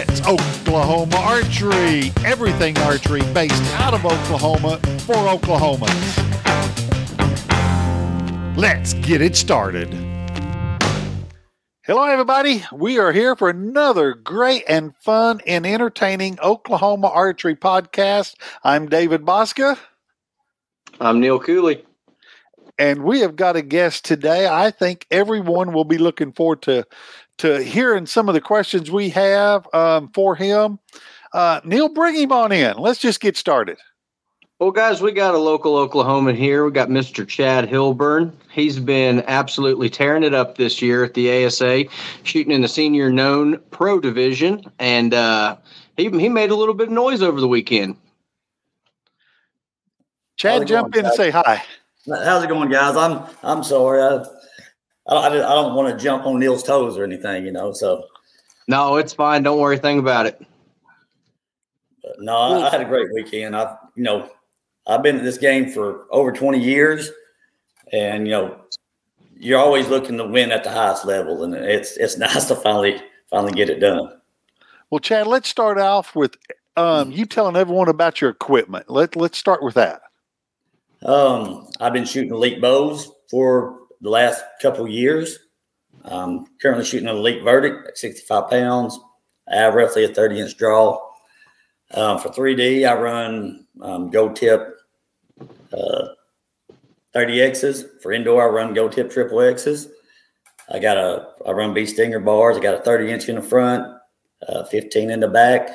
It's Oklahoma Archery. Everything archery based out of Oklahoma for Oklahomans. Let's get it started. Hello, everybody. We are here for another great and fun and entertaining Oklahoma Archery podcast. I'm David Bosca. I'm Neil Cooley. And we have got a guest today. I think everyone will be looking forward to to hearing some of the questions we have um, for him. Uh, Neil, bring him on in. Let's just get started. Well, guys, we got a local Oklahoman here. We got Mr. Chad Hilburn. He's been absolutely tearing it up this year at the ASA, shooting in the senior known pro division, and uh, he he made a little bit of noise over the weekend. Chad, jump going, in guys? and say hi. How's it going, guys? I'm I'm sorry. I, I, don't, I don't want to jump on Neil's toes or anything, you know. So, no, it's fine. Don't worry a thing about it. But no, I, I had a great weekend. I, you know, I've been in this game for over 20 years, and you know, you're always looking to win at the highest level, and it's it's nice to finally finally get it done. Well, Chad, let's start off with um, you telling everyone about your equipment. Let Let's start with that. Um, I've been shooting elite bows for the last couple years. I'm currently shooting an elite verdict at 65 pounds. I have roughly a 30 inch draw. Um, for 3D, I run um, Gold Tip uh, 30Xs. For indoor, I run Gold Tip Triple Xs. I got a, I run Bee Stinger bars. I got a 30 inch in the front, uh, 15 in the back.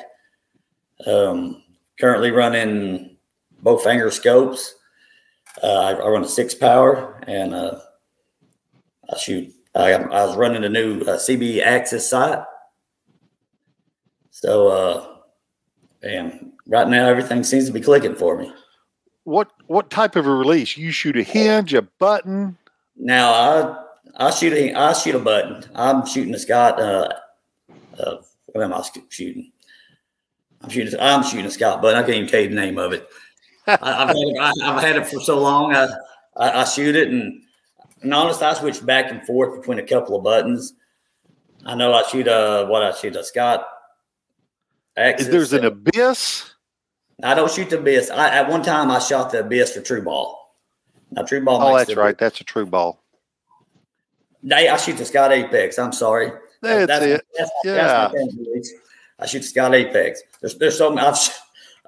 Um, currently running Bowfinger scopes. Uh, I, I, run a six power and uh, I shoot. I, I was running a new uh, CB Axis sight. So, uh, and right now everything seems to be clicking for me. What what type of a release? You shoot a hinge, a button? Now I I shoot a I shoot a button. I'm shooting a Scott. Uh, uh, what am I shooting? I'm shooting. I'm shooting a Scott button. I can't even tell you the name of it. I, have had it, I, have had it for so long. I, I, I shoot it and and honestly, I switch back and forth between a couple of buttons. I know I shoot a what I shoot a Scott. Axis. There's an uh, abyss. I don't shoot the abyss. I, at one time, I shot the abyss for TruBall. Now TruBall. Oh, that's right. That's a TruBall. I shoot the Scott Apex. I'm sorry. That's, that's it. That's, yeah. That's I shoot the Scott Apex. There's there's so I've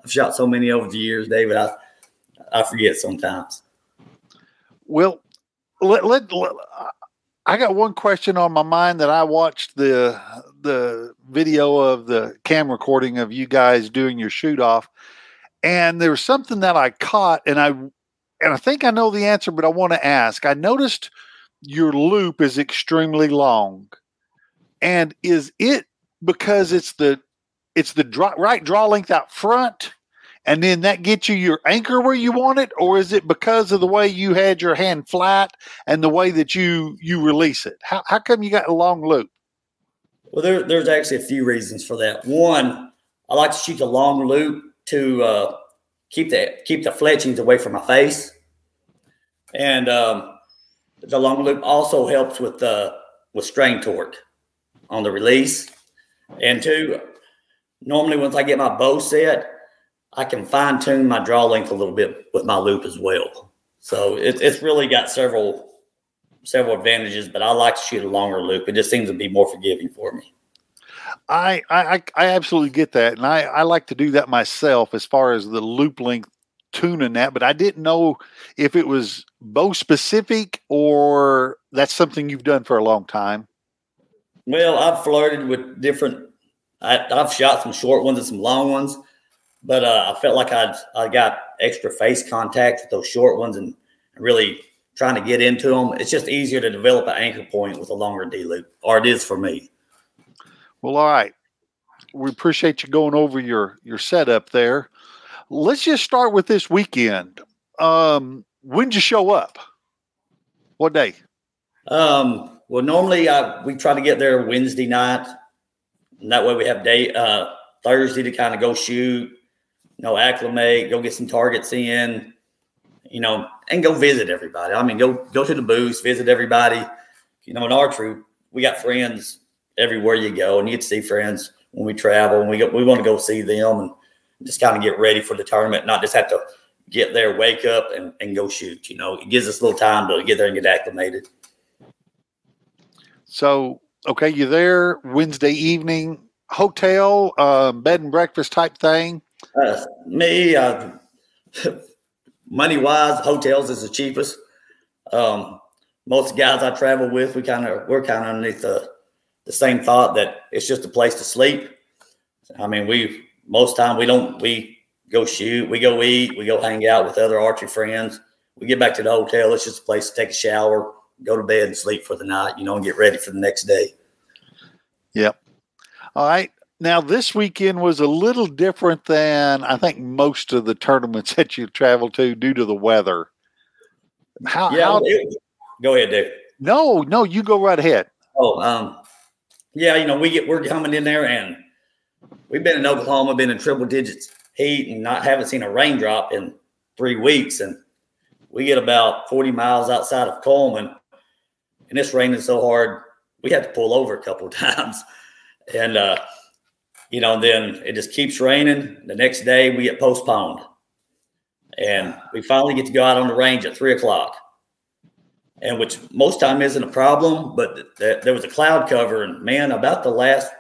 I've shot so many over the years, David. I I forget sometimes. Well, let, let, let, I got one question on my mind that I watched the the video of the cam recording of you guys doing your shoot off, and there was something that I caught, and I and I think I know the answer, but I want to ask. I noticed your loop is extremely long, and is it because it's the it's the draw, right draw length out front and then that gets you your anchor where you want it? Or is it because of the way you had your hand flat and the way that you you release it? How, how come you got a long loop? Well there, there's actually a few reasons for that. One i like to shoot the long loop to uh, keep the keep the fletchings away from my face. And um, the long loop also helps with uh, with strain torque on the release. And two normally once i get my bow set I can fine tune my draw length a little bit with my loop as well. So it, it's really got several several advantages, but I like to shoot a longer loop. It just seems to be more forgiving for me. I I, I absolutely get that, and I, I like to do that myself as far as the loop length tuning that. But I didn't know if it was bow specific or that's something you've done for a long time. Well, I've flirted with different. I, I've shot some short ones and some long ones but uh, I felt like I'd I got extra face contact with those short ones and really trying to get into them. It's just easier to develop an anchor point with a longer D loop, or it is for me. Well, all right. We appreciate you going over your your setup there. Let's just start with this weekend. Um, when did you show up? What day? Um, well, normally uh, we try to get there Wednesday night, and that way we have day uh, Thursday to kind of go shoot you know, acclimate, go get some targets in, you know, and go visit everybody. I mean, go go to the booths, visit everybody. You know, in our troop, we got friends everywhere you go, and you get to see friends when we travel and we go, we want to go see them and just kind of get ready for the tournament, not just have to get there, wake up, and, and go shoot. You know, it gives us a little time to get there and get acclimated. So, okay, you're there Wednesday evening, hotel, um, bed and breakfast type thing. Uh, me, uh, money wise, hotels is the cheapest. Um, most guys I travel with, we kind of we're kind of underneath the the same thought that it's just a place to sleep. I mean, we most time we don't we go shoot, we go eat, we go hang out with other archery friends. We get back to the hotel. It's just a place to take a shower, go to bed, and sleep for the night. You know, and get ready for the next day. Yep. All right. Now this weekend was a little different than I think most of the tournaments that you travel to due to the weather. How? Yeah. how go ahead, Dave. no, no, you go right ahead. Oh, um, yeah, you know, we get we're coming in there and we've been in Oklahoma, been in triple digits heat and not haven't seen a raindrop in three weeks. And we get about 40 miles outside of Cullman and it's raining so hard we had to pull over a couple of times. And uh, you know, then it just keeps raining. The next day we get postponed. And we finally get to go out on the range at three o'clock and which most time isn't a problem. But th- there was a cloud cover, and man, about the last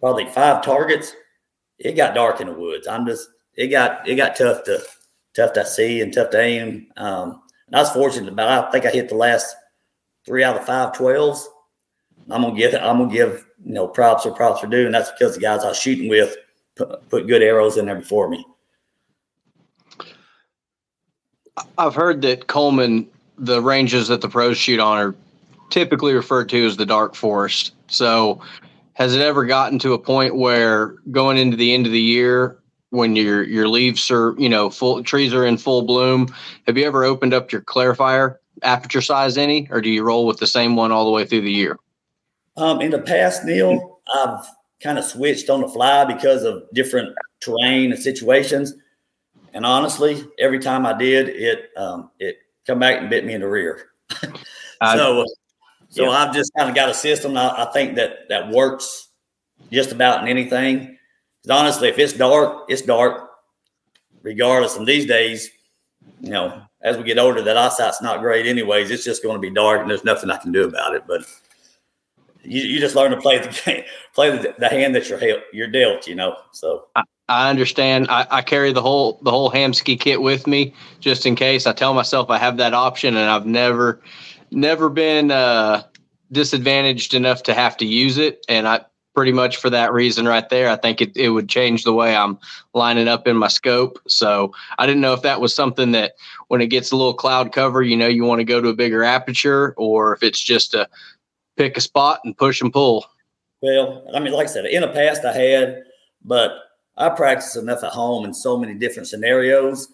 probably five targets, it got dark in the woods. I'm just it got it got tough to tough to see and tough to aim. Um, and I was fortunate, but I think I hit the last three out of five twelves. I'm gonna give it, I'm gonna give you know props or props are due, and that's because the guys I was shooting with put, put good arrows in there before me. I've heard that Cullman, the ranges that the pros shoot on are typically referred to as the dark forest. So, has it ever gotten to a point where going into the end of the year, when your your leaves are you know full trees are in full bloom, have you ever opened up your clarifier aperture size any, or do you roll with the same one all the way through the year? Um, in the past, Neil, I've kind of switched on the fly because of different terrain and situations. And honestly, every time I did, it um, it come back and bit me in the rear. Uh, so, so yeah. I've just kind of got a system. I, I think that that works just about in anything. 'Cause honestly, if it's dark, it's dark, regardless. And these days, you know, as we get older, that eyesight's not great, anyways. It's just going to be dark, and there's nothing I can do about it. But you, you just learn to play the game, play the, the hand that you're you're dealt. You know, so I understand. I, I carry the whole the whole Hamskea kit with me just in case. I tell myself I have that option, and I've never never been uh, disadvantaged enough to have to use it. And I pretty much for that reason right there, I think it, it would change the way I'm lining up in my scope. So I didn't know if that was something that when it gets a little cloud cover, you know, you want to go to a bigger aperture, or if it's just a pick a spot and push and pull. Well, I mean, like I said, in the past I had, but I practice enough at home in so many different scenarios.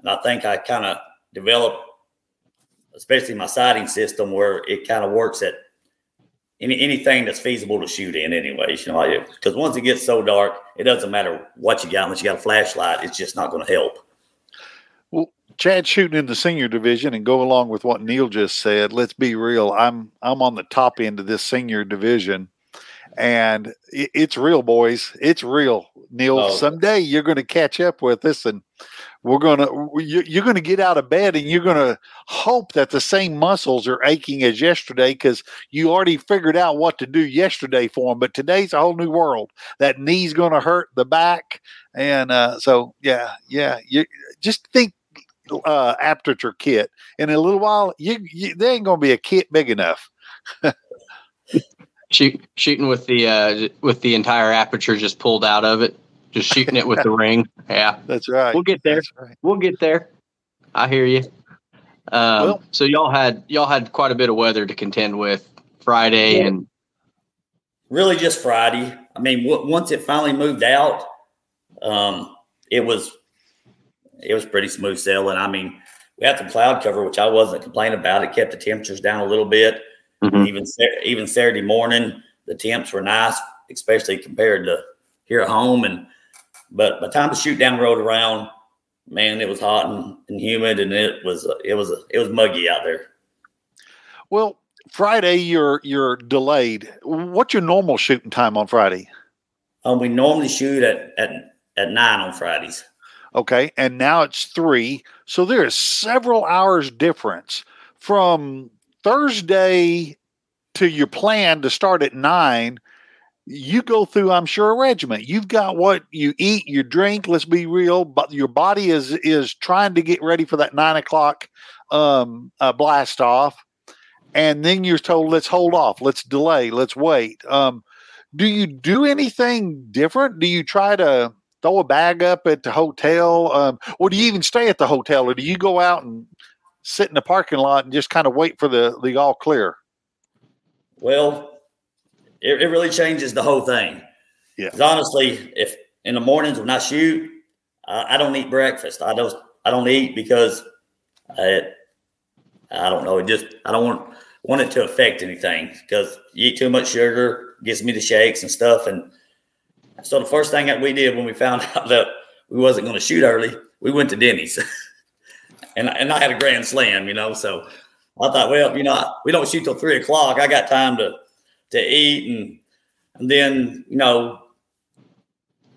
And I think I kind of developed, especially my sighting system, where it kind of works at any anything that's feasible to shoot in, anyways. You know, because once it gets so dark, it doesn't matter what you got, unless you got a flashlight, it's just not going to help. Chad shooting in the senior division and go along with what Neil just said. Let's be real. I'm I'm on the top end of this senior division, and it, it's real, boys. It's real, Neil. Oh. Someday you're going to catch up with us, and we're going to you, you're going to get out of bed, and you're going to hope that the same muscles are aching as yesterday because you already figured out what to do yesterday for them. But today's a whole new world. That knee's going to hurt the back, and uh, so yeah, yeah. You just think uh, aperture kit. In a little while, you, you there ain't gonna be a kit big enough. Shoot, shooting with the uh, with the entire aperture just pulled out of it, just shooting it with the ring. Yeah, That's right. we'll get there. Right. We'll get there. I hear you. Um, Well- so y'all had y'all had quite a bit of weather to contend with Friday, Yeah. and really just Friday. I mean, w- once it finally moved out, um, it was it was pretty smooth sailing. I mean, we had some cloud cover, which I wasn't complaining about. It kept the temperatures down a little bit. Mhm. Even even Saturday morning, the temps were nice, especially compared to here at home. And but by the time the shoot down rolled around, man, it was hot and, and humid, and it was it was it was muggy out there. Well, Friday you're you're delayed. What's your normal shooting time on Friday? Um, we normally shoot at, at at nine on Fridays. Okay, and now it's three. So there is several hours difference from Thursday to your plan to start at nine. You go through, I'm sure, a regiment. You've got what you eat, you drink. Let's be real, but your body is is trying to get ready for that nine o'clock um, uh, blast off, and then you're told, "Let's hold off, let's delay, let's wait." Um, do you do anything different? Do you try to throw a bag up at the hotel? Um, or do you even stay at the hotel, or do you go out and sit in the parking lot and just kind of wait for the the all clear? Well, it, it really changes the whole thing. Yeah. Honestly, if in the mornings when I shoot, I, I don't eat breakfast. I don't. I don't eat because I, I don't know. It just I don't want want it to affect anything because you eat too much sugar, gives me the shakes and stuff, and so the first thing that we did when we found out that we wasn't going to shoot early, we went to Denny's, and and I had a grand slam, you know. So I thought, well, you know, we don't shoot till three o'clock. I got time to to eat, and and then you know,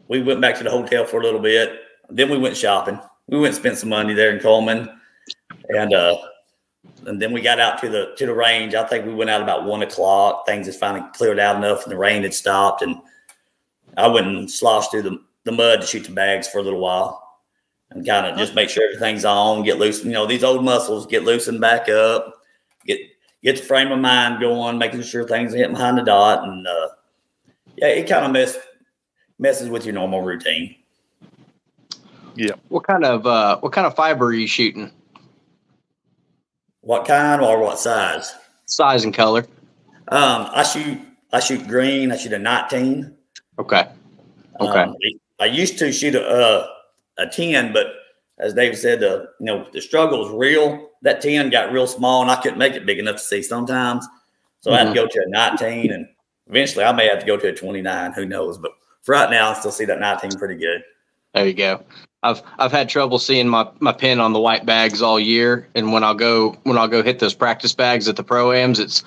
we went back to the hotel for a little bit. Then we went shopping. We went and spent some money there in Cullman, and uh, and then we got out to the to the range. I think we went out about one o'clock. Things had finally cleared out enough, and the rain had stopped, and I went and sloshed through the, the mud to shoot the bags for a little while and kind of just make sure everything's on, get loose. You know, these old muscles get loosened back up, get get the frame of mind going, making sure things are hitting behind the dot, and uh, yeah, it kind of mess messes with your normal routine. Yeah. What kind of uh, what kind of fiber are you shooting? What kind or what size? Size and color. Um, I shoot I shoot green. I shoot a 19. Okay. Okay. Um, I used to shoot a, a 10, but as David said, the you know the struggle is real. That 10 got real small, and I couldn't make it big enough to see sometimes. So mm-hmm. I had to go to a 19, and eventually I may have to go to a 29. Who knows? But for right now, I still see that 19 pretty good. There you go. I've I've had trouble seeing my, my pin on the white bags all year, and when I'll go when I'll go hit those practice bags at the pro proams, it's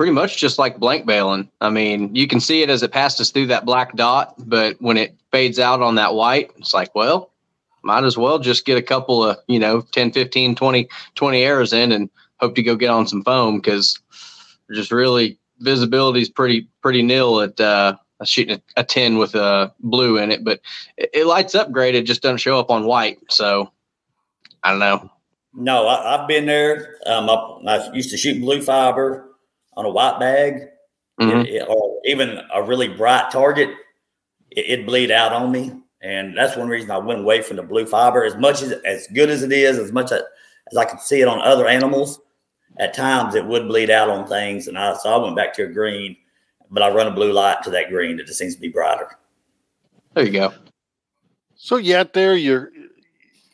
pretty much just like blank bailing. I mean, you can see it as it passes through that black dot, but when it fades out on that white, it's like, well, might as well just get a couple of, you know, 10, 15, 20, 20 errors in and hope to go get on some foam because just really visibility is pretty, pretty nil at, uh, shooting a, a 10 with a blue in it, but it, it, lights up great. It just doesn't show up on white. So I don't know. No, I, have been there. Um, I, I used to shoot blue fiber on a white bag mm-hmm. it, it, or even a really bright target, it, it'd bleed out on me. And that's one reason I went away from the blue fiber. As much as as good as it is, as much as, as I could see it on other animals, at times it would bleed out on things. And I so I went back to a green, but I run a blue light to that green. It just seems to be brighter. There you go. So you out there, your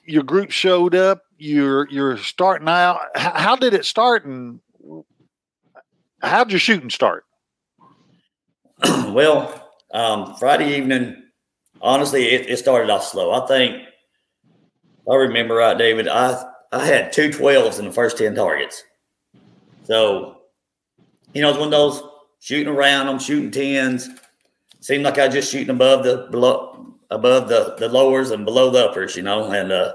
your group showed up. You're you're starting out. How did it start, and how'd your shooting start? well, um, Friday evening, honestly, it, it, started off slow. I think I remember right, David. I I had two 12s in the first 10 targets. So, you know, it's one of those shooting around, I'm shooting 10s. Seemed like I was just shooting above the below above the, the lowers and below the uppers, you know. And uh,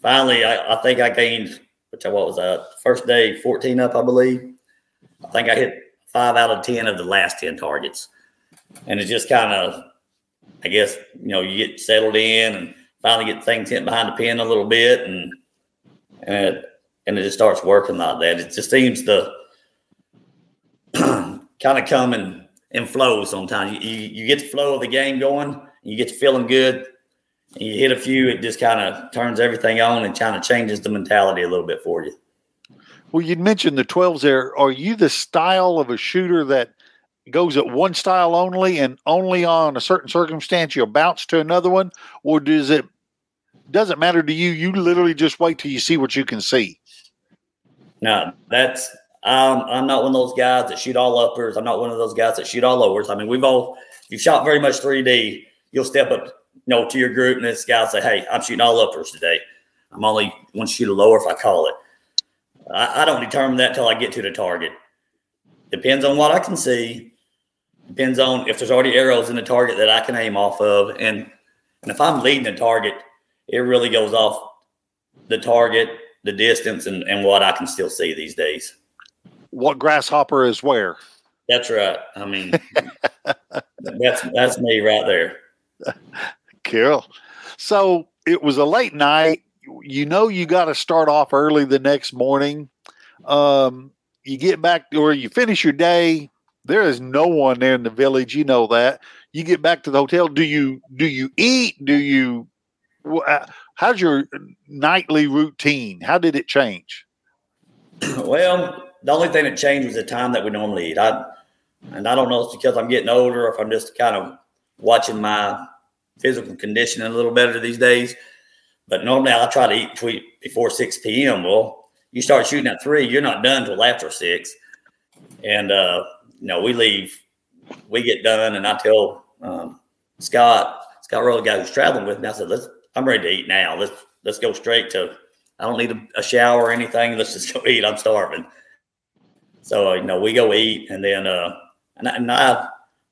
finally, I, I think I gained, which I what was that? First day, 14 up, I believe. I think I hit five out of 10 of the last 10 targets. And it's just kind of, I guess, you know, you get settled in and finally get things hit behind the pin a little bit and, and it, and it just starts working like that. It just seems to kind of come in, in flow sometimes. You, you, you get the flow of the game going, you get to feeling good, and you hit a few, it just kind of turns everything on and kind of changes the mentality a little bit for you. Well, you mentioned the 12s there. Are you the style of a shooter that goes at one style only and only on a certain circumstance you'll bounce to another one? Or does it doesn't matter to you? You literally just wait till you see what you can see. No, that's um, I'm not one of those guys that shoot all uppers. I'm not one of those guys that shoot all lowers. I mean, we've all you shot very much 3D, you'll step up, you know, to your group and this guy say, Hey, I'm shooting all uppers today. I'm only want to shoot a lower if I call it. I, I don't determine that till I get to the target. Depends on what I can see. depends on if there's already arrows in the target that I can aim off of, and and if I'm leading the target, it really goes off the target, the distance, and and what I can still see these days. What grasshopper is where? That's right. I mean, that's that's me right there. Cool. So it was a late night. You know, you got to start off early the next morning. Um, you get back or you finish your day. There is no one there in the village. You know that. You get back to the hotel. Do you do you eat? Do you? Uh, how's your nightly routine? How did it change? Well, the only thing that changed was the time that we normally eat. I and I don't know if it's because I'm getting older or if I'm just kind of watching my physical condition a little better these days. But normally I try to eat between, before 6 p.m. Well, you start shooting at three, you're not done till after six. And, uh, you know, we leave, we get done, and I tell um, Scott, Scott Rowe, the guy who's traveling with me, I said, let's, I'm ready to eat now. Let's, let's go straight to, I don't need a, a shower or anything. Let's just go eat. I'm starving. So, uh, you know, we go eat and then, uh, and I, and I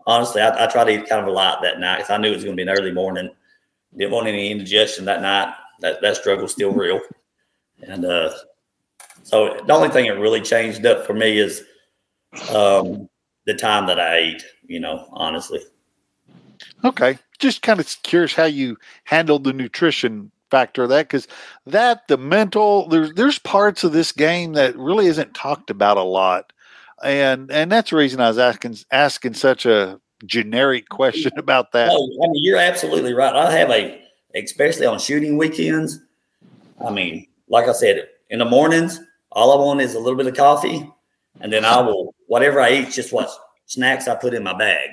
honestly, I, I try to eat kind of a lot that night because I knew it was going to be an early morning. Didn't want any indigestion that night. That that struggle's still real. And uh, so the only thing that really changed up for me is um, the time that I ate. You know, honestly. Okay, just kind of curious how you handled the nutrition factor of that because that the mental there's there's parts of this game that really isn't talked about a lot and and that's the reason I was asking asking such a generic question about that. Oh, I mean, you're absolutely right. I have a, especially on shooting weekends. I mean, like I said, in the mornings, all I want is a little bit of coffee, and then I will whatever I eat, just what snacks I put in my bag.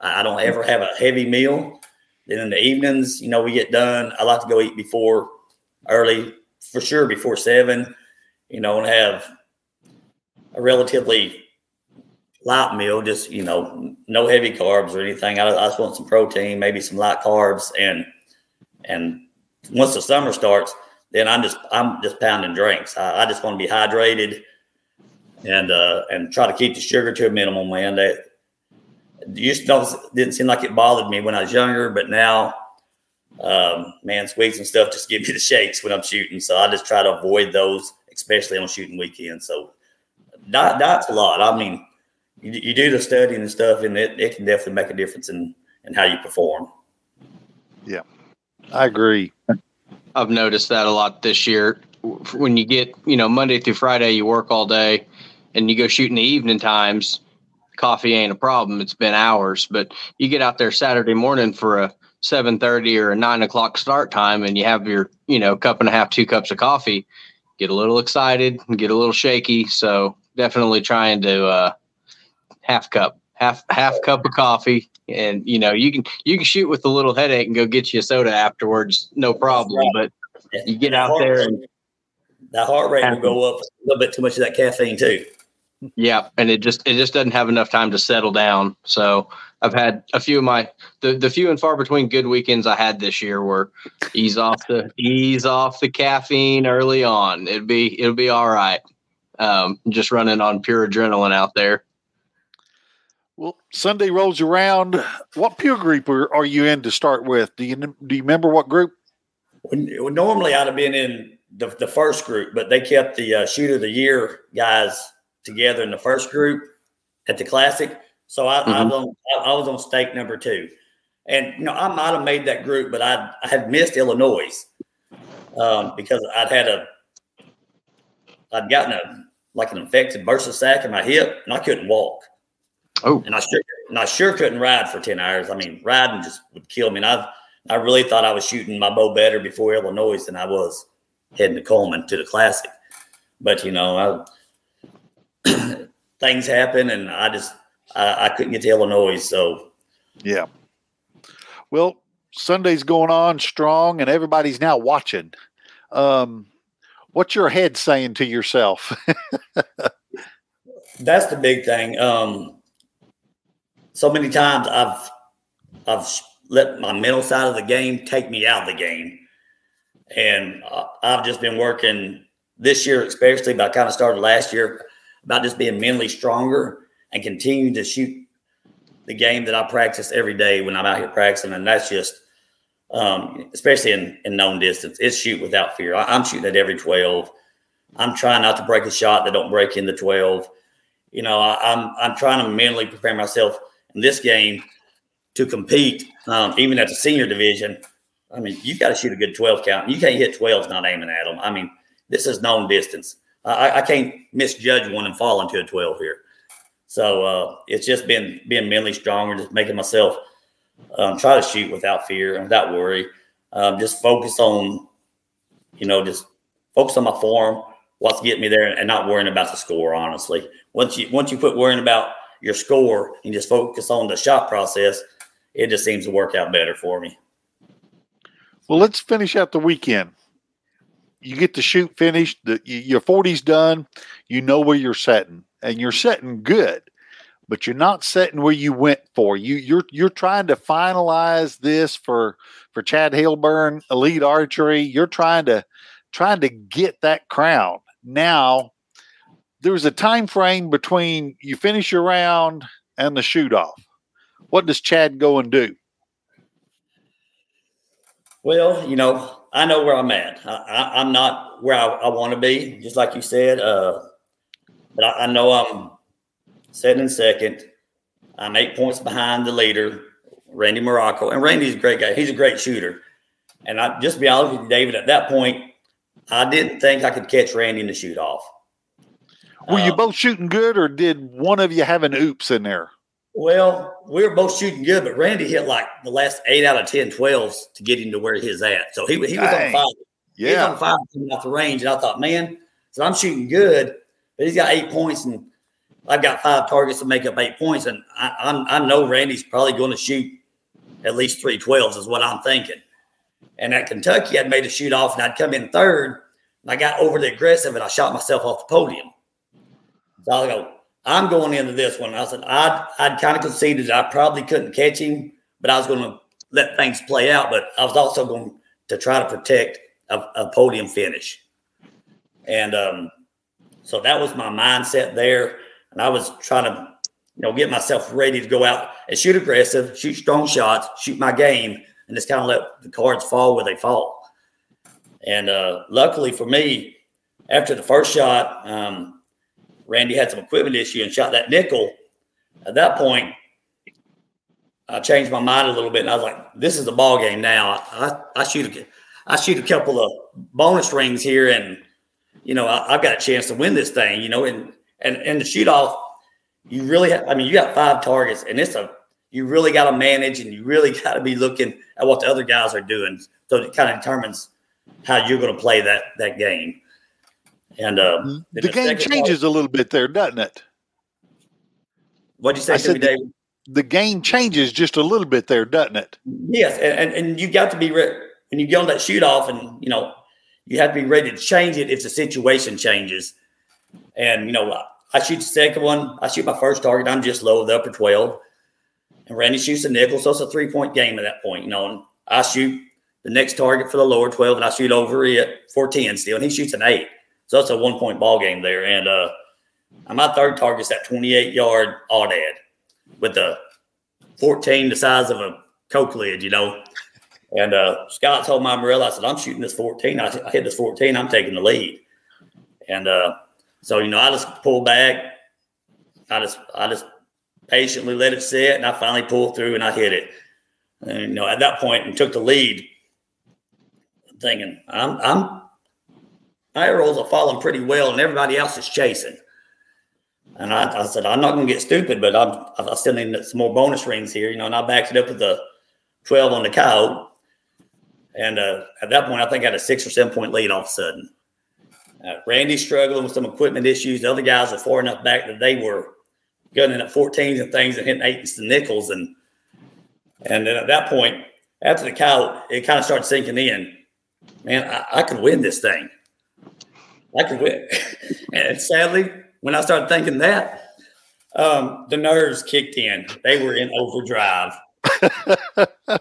I, I don't ever have a heavy meal. Then in the evenings, you know, we get done. I like to go eat before early, for sure, before seven. You know, and have a relatively light meal, just you know, no heavy carbs or anything. I, I, just want some protein, maybe some light carbs, and and once the summer starts, then I'm just I'm just pounding drinks. I, I just want to be hydrated and uh, and try to keep the sugar to a minimum. Man, that used to didn't seem like it bothered me when I was younger, but now, um, man, sweets and stuff just give me the shakes when I'm shooting. So I just try to avoid those, especially on shooting weekends. So diet, diet's a lot. I mean you, you do the studying and stuff, and it, it can definitely make a difference in in how you perform. Yeah, I agree. I've noticed that a lot this year. When you get, you know, Monday through Friday, you work all day, and you go shoot in the evening times. Coffee ain't a problem. It's been hours, but you get out there Saturday morning for a seven thirty or a nine o'clock start time, and you have your, you know, cup and a half, two cups of coffee. Get a little excited and get a little shaky. So definitely trying to uh, half cup, half half cup of coffee, and you know you can you can shoot with a little headache and go get you a soda afterwards, no problem. But you get out there and that heart rate will go up a little bit too much of that caffeine too. Yeah, and it just it just doesn't have enough time to settle down. So I've had a few of my the, the few and far between good weekends I had this year were ease off the ease off the caffeine early on. It'd be it'll be all right. Um, just running on pure adrenaline out there. Well, Sunday rolls around. What peer group are, are you in to start with? Do you do you remember what group? Well, normally I'd have been in the, the first group, but they kept the uh, shooter of the year guys together in the first group at the classic. So I, mm-hmm. I, was on I was on stake number two, and you know I might have made that group, but I I had missed Illinois um, because I'd had a I'd gotten a like an infected bursa sac in my hip, and I couldn't walk. Oh, and I sure and I sure couldn't ride for ten hours. I mean, riding just would kill me. And I I really thought I was shooting my bow better before Illinois than I was heading to Cullman to the Classic. But you know, I, things happen, and I just I, I couldn't get to Illinois. So yeah. Well, Sunday's going on strong, and everybody's now watching. Um, what's your head saying to yourself? That's the big thing. Um, so many times I've I've let my mental side of the game take me out of the game, and I've just been working this year, especially. But I kind of started last year about just being mentally stronger and continue to shoot the game that I practice every day when I'm out here practicing, and that's just um, especially in, in known distance, it's shoot without fear. I, am shooting at every 12. I'm trying not to break a shot that don't break in the 12. You know, I, I'm, I'm trying to mentally prepare myself in this game to compete, um, even at the senior division. I mean, you've got to shoot a good 12 count. You can't hit 12s not aiming at them. I mean, this is known distance. I, I can't misjudge one and fall into a 12 here. So uh, it's just been being mentally stronger, just making myself – um, try to shoot without fear and without worry. Um, just focus on, you know, just focus on my form, what's getting me there, and not worrying about the score. Honestly, once you once you quit worrying about your score and just focus on the shot process, it just seems to work out better for me. Well, let's finish out the weekend. You get the shoot finished, the, your 40's done, you know where you're setting, and you're setting good but you're not setting where you went for. You you're you're trying to finalize this for for Chad Hilburn, Elite Archery. You're trying to trying to get that crown. Now, there's a time frame between you finish your round and the shoot off. What does Chad go and do? Well, you know, I know where I'm at. I, am not where I, I want to be, just like you said. Uh, but I, I know I'm in second. I'm eight points behind the leader, Randy Morocco. And Randy's a great guy. He's a great shooter. And I just be honest with you, David, at that point, I didn't think I could catch Randy in the shoot off. Were um, you both shooting good, or did one of you have an oops in there? Well, we were both shooting good, but Randy hit like the last eight out of 10 12s to get him to where he's at. So he, he was Dang. on fire. Yeah. He was on fire coming off the range. And I thought, man, so I'm shooting good, but he's got eight points and I've got five targets to make up eight points, and I, I'm, I know Randy's probably going to shoot at least three 12s, is what I'm thinking. And at Kentucky, I'd made a shoot off, and I'd come in third, and I got overly aggressive, and I shot myself off the podium. So I go, I'm going into this one. I said, I'd, I'd kind of conceded I probably couldn't catch him, but I was going to let things play out. But I was also going to try to protect a, a podium finish. And um, so that was my mindset there and I was trying to, you know, get myself ready to go out and shoot aggressive, shoot strong shots, shoot my game, and just kind of let the cards fall where they fall. And uh, luckily for me, after the first shot, um, Randy had some equipment issue and shot that nickel. At that point, I changed my mind a little bit, and I was like, "This is a ball game now. I, I shoot a, I shoot a couple of bonus rings here, and you know I, have got a chance to win this thing. You know, and and and the shoot off, you really have, I mean, you got five targets, and it's a you really got to manage, and you really got to be looking at what the other guys are doing. So it kind of determines how you're going to play that that game. And uh, mm-hmm. the, the game changes part, a little bit there, doesn't it? What'd you say I me, David? The game changes just a little bit there, doesn't it? Yes, and, and you got to be re- when you get on that shoot off, and you know you have to be ready to change it if the situation changes. And, you know, I shoot the second one. I shoot my first target. I'm just low, of the upper 12. And Randy shoots a nickel. So it's a three point game at that point, you know. And I shoot the next target for the lower 12 and I shoot over it for 10 still. And he shoots an eight. So it's a one point ball game there. And uh, my third target's that 28 yard aoudad with the 14 the size of a Coke lid, you know. And uh, Scott told my Morel, I said, I'm shooting this 14. I, I hit this 14. I'm taking the lead. And uh, so, you know, I just pulled back. I just, I just patiently let it sit and I finally pulled through and I hit it. And, you know, at that point and took the lead, thinking, I'm, I'm, arrows are falling pretty well and everybody else is chasing. And I, I said, I'm not going to get stupid, but I'm, I still need some more bonus rings here, you know, and I backed it up with the 12 on the cow. And uh, at that point, I think I had a six or seven point lead all of a sudden. Uh, Randy's struggling with some equipment issues. The other guys are far enough back that they were gunning at 14s and things and hitting eights and nickels. And and then at that point, after the cow, it kind of started sinking in. Man, I, I could win this thing. I could win. and sadly, when I started thinking that, um, the nerves kicked in. They were in overdrive.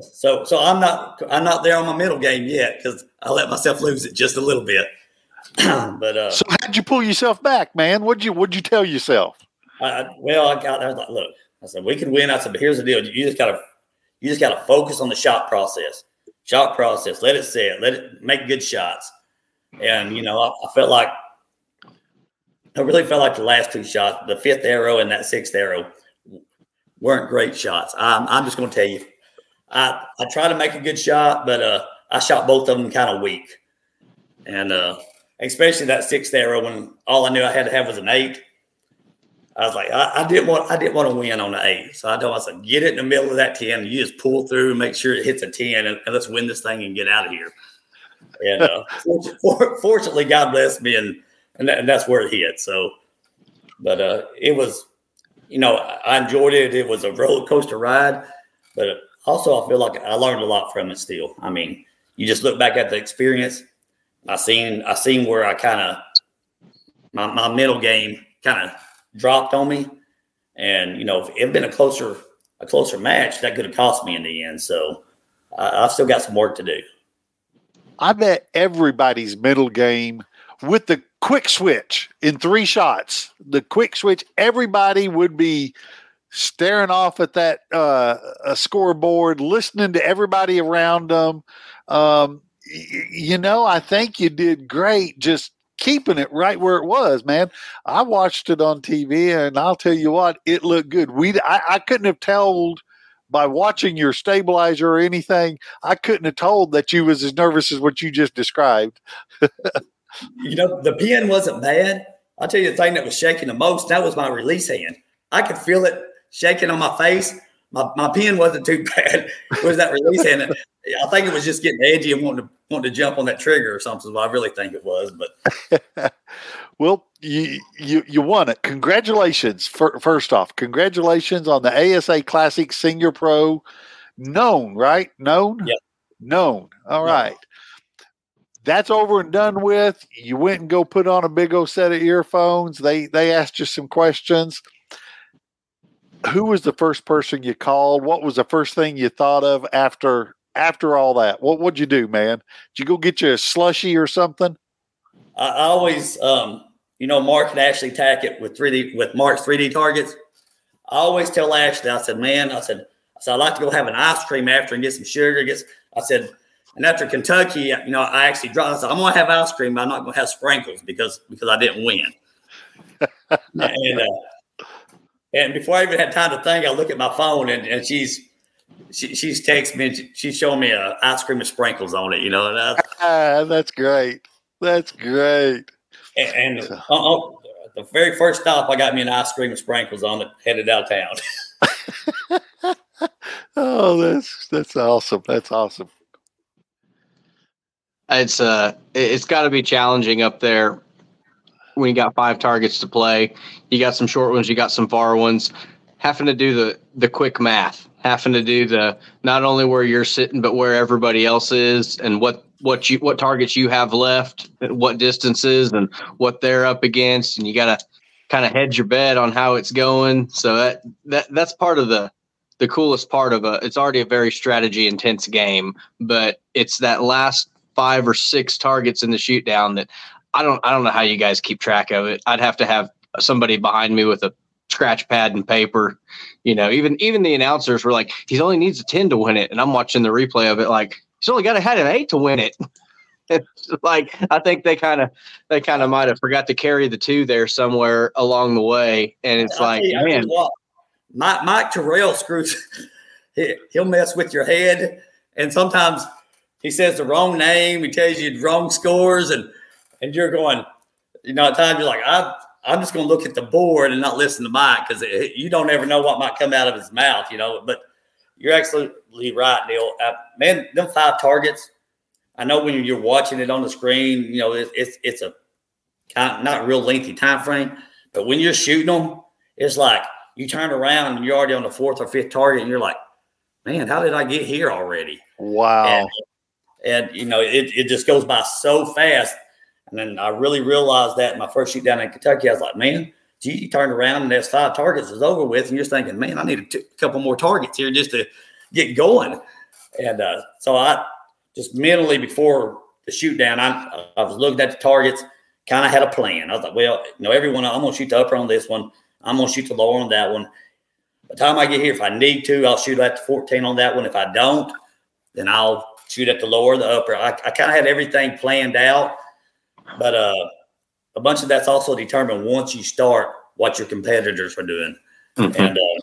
So so I'm not I'm not there on my middle game yet because I let myself lose it just a little bit. but uh, so how'd you pull yourself back, man? What'd you what'd you tell yourself? I, well, I got there. I was like, look, I said we can win. I said, but here's the deal: you just gotta, you just gotta focus on the shot process. Shot process. Let it sit. Let it make good shots. And you know, I, I felt like I really felt like the last two shots, the fifth arrow and that sixth arrow, weren't great shots. I'm, I'm just going to tell you, I I try to make a good shot, but uh, I shot both of them kind of weak, and uh, especially that sixth arrow when all I knew I had to have was an eight. I was like, I, I, didn't want, I didn't want to win on the eight. So I told myself, get it in the middle of that ten. You just pull through and make sure it hits a ten, and, and let's win this thing and get out of here. And uh, fortunately, God bless me, and and, that, and that's where it hit. So, but uh, it was, you know, I enjoyed it. It was a roller coaster ride, but also I feel like I learned a lot from it. Still, I mean, you just look back at the experience. I seen, I seen where I kind of my my middle game kind of dropped on me, and you know, if it had been a closer a closer match, that could have cost me in the end. So, I, I've still got some work to do. I bet everybody's middle game with the quick switch in three shots, the quick switch, everybody would be staring off at that uh, scoreboard, listening to everybody around them. Um, y- you know, I think you did great just keeping it right where it was, man. I watched it on TV, and I'll tell you what, it looked good. We I, I couldn't have told by watching your stabilizer or anything. I couldn't have told that you was as nervous as what you just described. you know, the pin wasn't bad. I'll tell you the thing that was shaking the most, that was my release hand. I could feel it shaking on my face. My, my pin wasn't too bad. It was that release hand. I think it was just getting edgy and wanting to wanting to jump on that trigger or something. Well, I really think it was, but well, you you you won it. Congratulations! First off, congratulations on the ASA Classic Senior Pro. Known, right? Known. Yeah. Known. All yeah. right that's over and done with. You went and go put on a big old set of earphones. They they asked you some questions. Who was the first person you called? What was the first thing you thought of after after all that? What would you do, man? Did you go get you a slushy or something? I, I always, um, you know, Mark and Ashley Tackett with three D with Mark's three D targets. I always tell Ashley, I said, man, I said, I said I'd like to go have an ice cream after and get some sugar. Get, I said and after Kentucky, you know, I actually dropped. I said, I'm going to have ice cream. But I'm not going to have sprinkles because because I didn't win. and uh, and before I even had time to think, I look at my phone and, and she's she, she's texting me. And she's showing me a ice cream with sprinkles on it. You know, and ah, that's great. That's great. And, and uh, uh, the very first stop, I got me an ice cream with sprinkles on it. Headed out town. oh, that's that's awesome. That's awesome it's uh it's got to be challenging up there when you got five targets to play. You got some short ones, you got some far ones. Having to do the the quick math, having to do the not only where you're sitting but where everybody else is and what what you what targets you have left, what distances and what they're up against, and you got to kind of hedge your bet on how it's going. So that that that's part of the the coolest part of a it's already a very strategy intense game, but it's that last five or six targets in the shoot down that I don't I don't know how you guys keep track of it. I'd have to have somebody behind me with a scratch pad and paper. You know, even even the announcers were like, he only needs a 10 to win it. And I'm watching the replay of it like he's only got to had an eight to win it. it's like I think they kind of they kind of might have forgot to carry the two there somewhere along the way. And it's like, you, man. Mike, Mike Terrell screws he, he'll mess with your head. And sometimes he says the wrong name. He tells you wrong scores, and and you're going, you know, at times you're like, I I'm just going to look at the board and not listen to Mike because you don't ever know what might come out of his mouth, you know. But you're absolutely right, Neil. Uh, man, them five targets. I know when you're watching it on the screen, you know, it, it's it's a kind of, not real lengthy time frame, but when you're shooting them, it's like you turn around and you're already on the fourth or fifth target, and you're like, man, how did I get here already? Wow. And, and you know it, it just goes by so fast. And then I really realized that my first shoot down in Kentucky, I was like, man, gee, you turned around and there's five targets is over with, and you're thinking, man, I need a couple more targets here just to get going. And uh, so I just mentally before the shoot down, I, I was looking at the targets, kind of had a plan. I was like, well, you know, everyone, I'm gonna shoot the upper on this one. I'm gonna shoot the lower on that one. By the time I get here, if I need to, I'll shoot at the 14 on that one. If I don't, then I'll shoot at the lower, the upper. I, I kind of had everything planned out, but uh, a bunch of that's also determined once you start what your competitors are doing. Mm-hmm. And uh,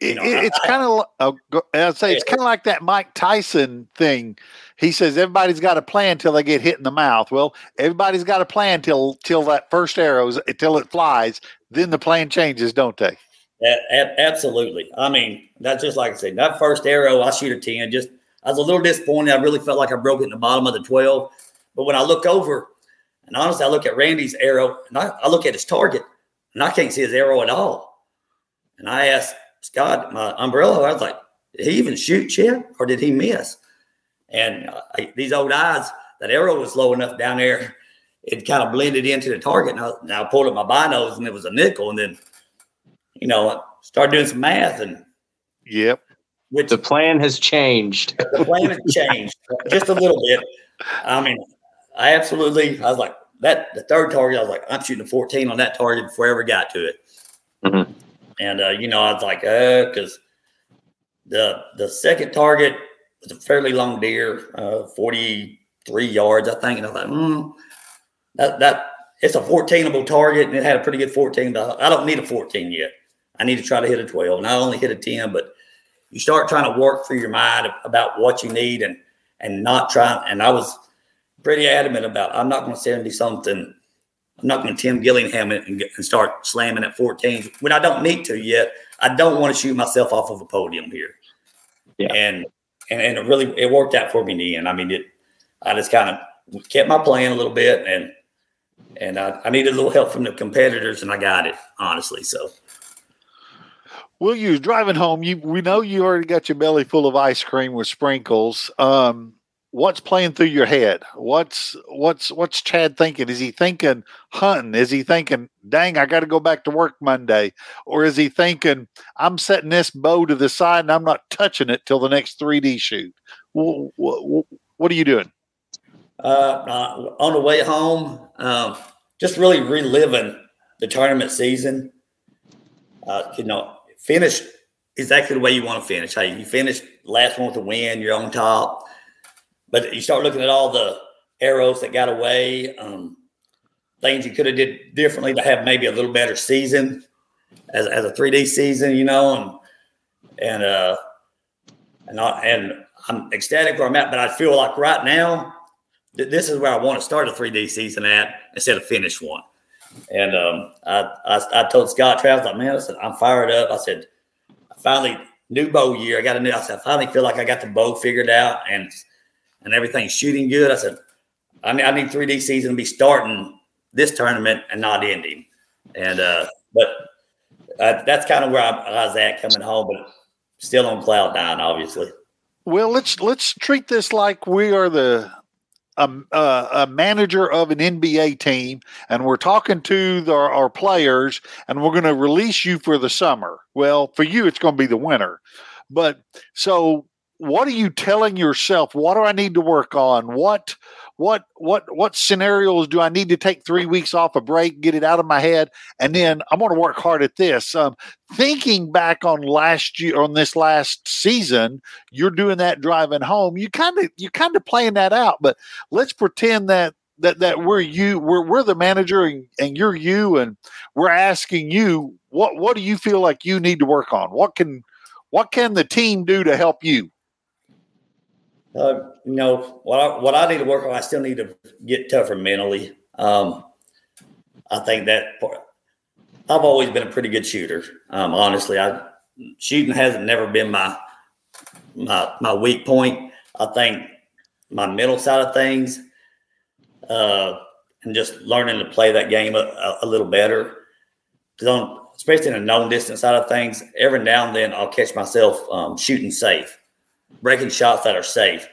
you know, it, it's kind of uh, I'd say it's kind of like that Mike Tyson thing. He says everybody's got a plan till they get hit in the mouth. Well, everybody's got a plan till till that first arrows till it flies. Then the plan changes, don't they? absolutely. I mean, that's just like I said. That first arrow, I shoot a ten. Just I was a little disappointed. I really felt like I broke it in the bottom of the twelve. But when I look over, and honestly, I look at Randy's arrow, and I, I look at his target, and I can't see his arrow at all. And I asked Scott, my umbrella, I was like, did he even shoot Chip or did he miss? And uh, I, these old eyes, that arrow was low enough down there, it kind of blended into the target. And I, and I pulled up my binos, and it was a nickel. And then, you know, I started doing some math, and yep, which the plan has changed. The plan has changed just a little bit. I mean, I absolutely, I was like, that the third target, I was like, I'm shooting a 14 on that target before I ever got to it. Mm-hmm. And uh, you know, I was like, uh, because the the second target was a fairly long deer, uh, 43 yards, I think. And I was like, mm, that that it's a 14able target, and it had a pretty good 14. I don't need a 14 yet. I need to try to hit a 12. And I only hit a 10, but you start trying to work through your mind about what you need and and not trying. And I was pretty adamant about I'm not going to send you something I'm not going to Tim Gillingham and, and, start slamming at 14 when I don't need to yet. I don't want to shoot myself off of a podium here. Yeah. And, and, and it really, it worked out for me in the end. I mean, it, I just kind of kept my plan a little bit and, and I, I needed a little help from the competitors and I got it honestly. So, Will you driving home? You we know you already got your belly full of ice cream with sprinkles. Um, what's playing through your head? What's what's what's Chad thinking? Is he thinking hunting? Is he thinking, dang, I got to go back to work Monday? Or is he thinking, I'm setting this bow to the side and I'm not touching it till the next 3D shoot? What, what, what are you doing? Uh, uh, on the way home, um, just really reliving the tournament season. Uh, you know, finish exactly the way you want to finish. Hey, you finish last one with a win, you're on top but you start looking at all the arrows that got away, um, things you could have did differently to have maybe a little better season as, as a 3D season, you know, and and uh and I, and I'm ecstatic where I'm at, but I feel like right now th- this is where I want to start a 3D season at instead of finish one. And um, I, I, I told Scott Travis, like, man, I said, I'm fired up. I said, I finally new bow year. I got a new. I said, I finally feel like I got the bow figured out, and and everything's shooting good. I said, I need, I need 3D season to be starting this tournament and not ending. And, uh, but uh, that's kind of where I, I was at coming home, but still on cloud nine, obviously. Well, let's let's treat this like we are the um, uh, a manager of an NBA team, and we're talking to the, our players, and we're going to release you for the summer. Well, for you, it's going to be the winter. But so what are you telling yourself? What do i need to work on? What what what what scenarios do i need to take three weeks off a break get it out of my head and then i'm going to work hard at this? Um, thinking back on last year on this last season you're doing that driving home you kind of you kind of playing that out but let's pretend that that that we're you we're, we're the manager and, and you're you and we're asking you what what do you feel like you need to work on? What can what can the team do to help you uh, you know what I, what I need to work on. I still need to get tougher mentally. Um, I think that part, I've always been a pretty good shooter. Um, honestly, I shooting hasn't never been my my my weak point. I think my mental side of things, uh, and just learning to play that game a, a little better. Because especially in a known distance side of things, every now and then I'll catch myself um, shooting safe breaking shots that are safe.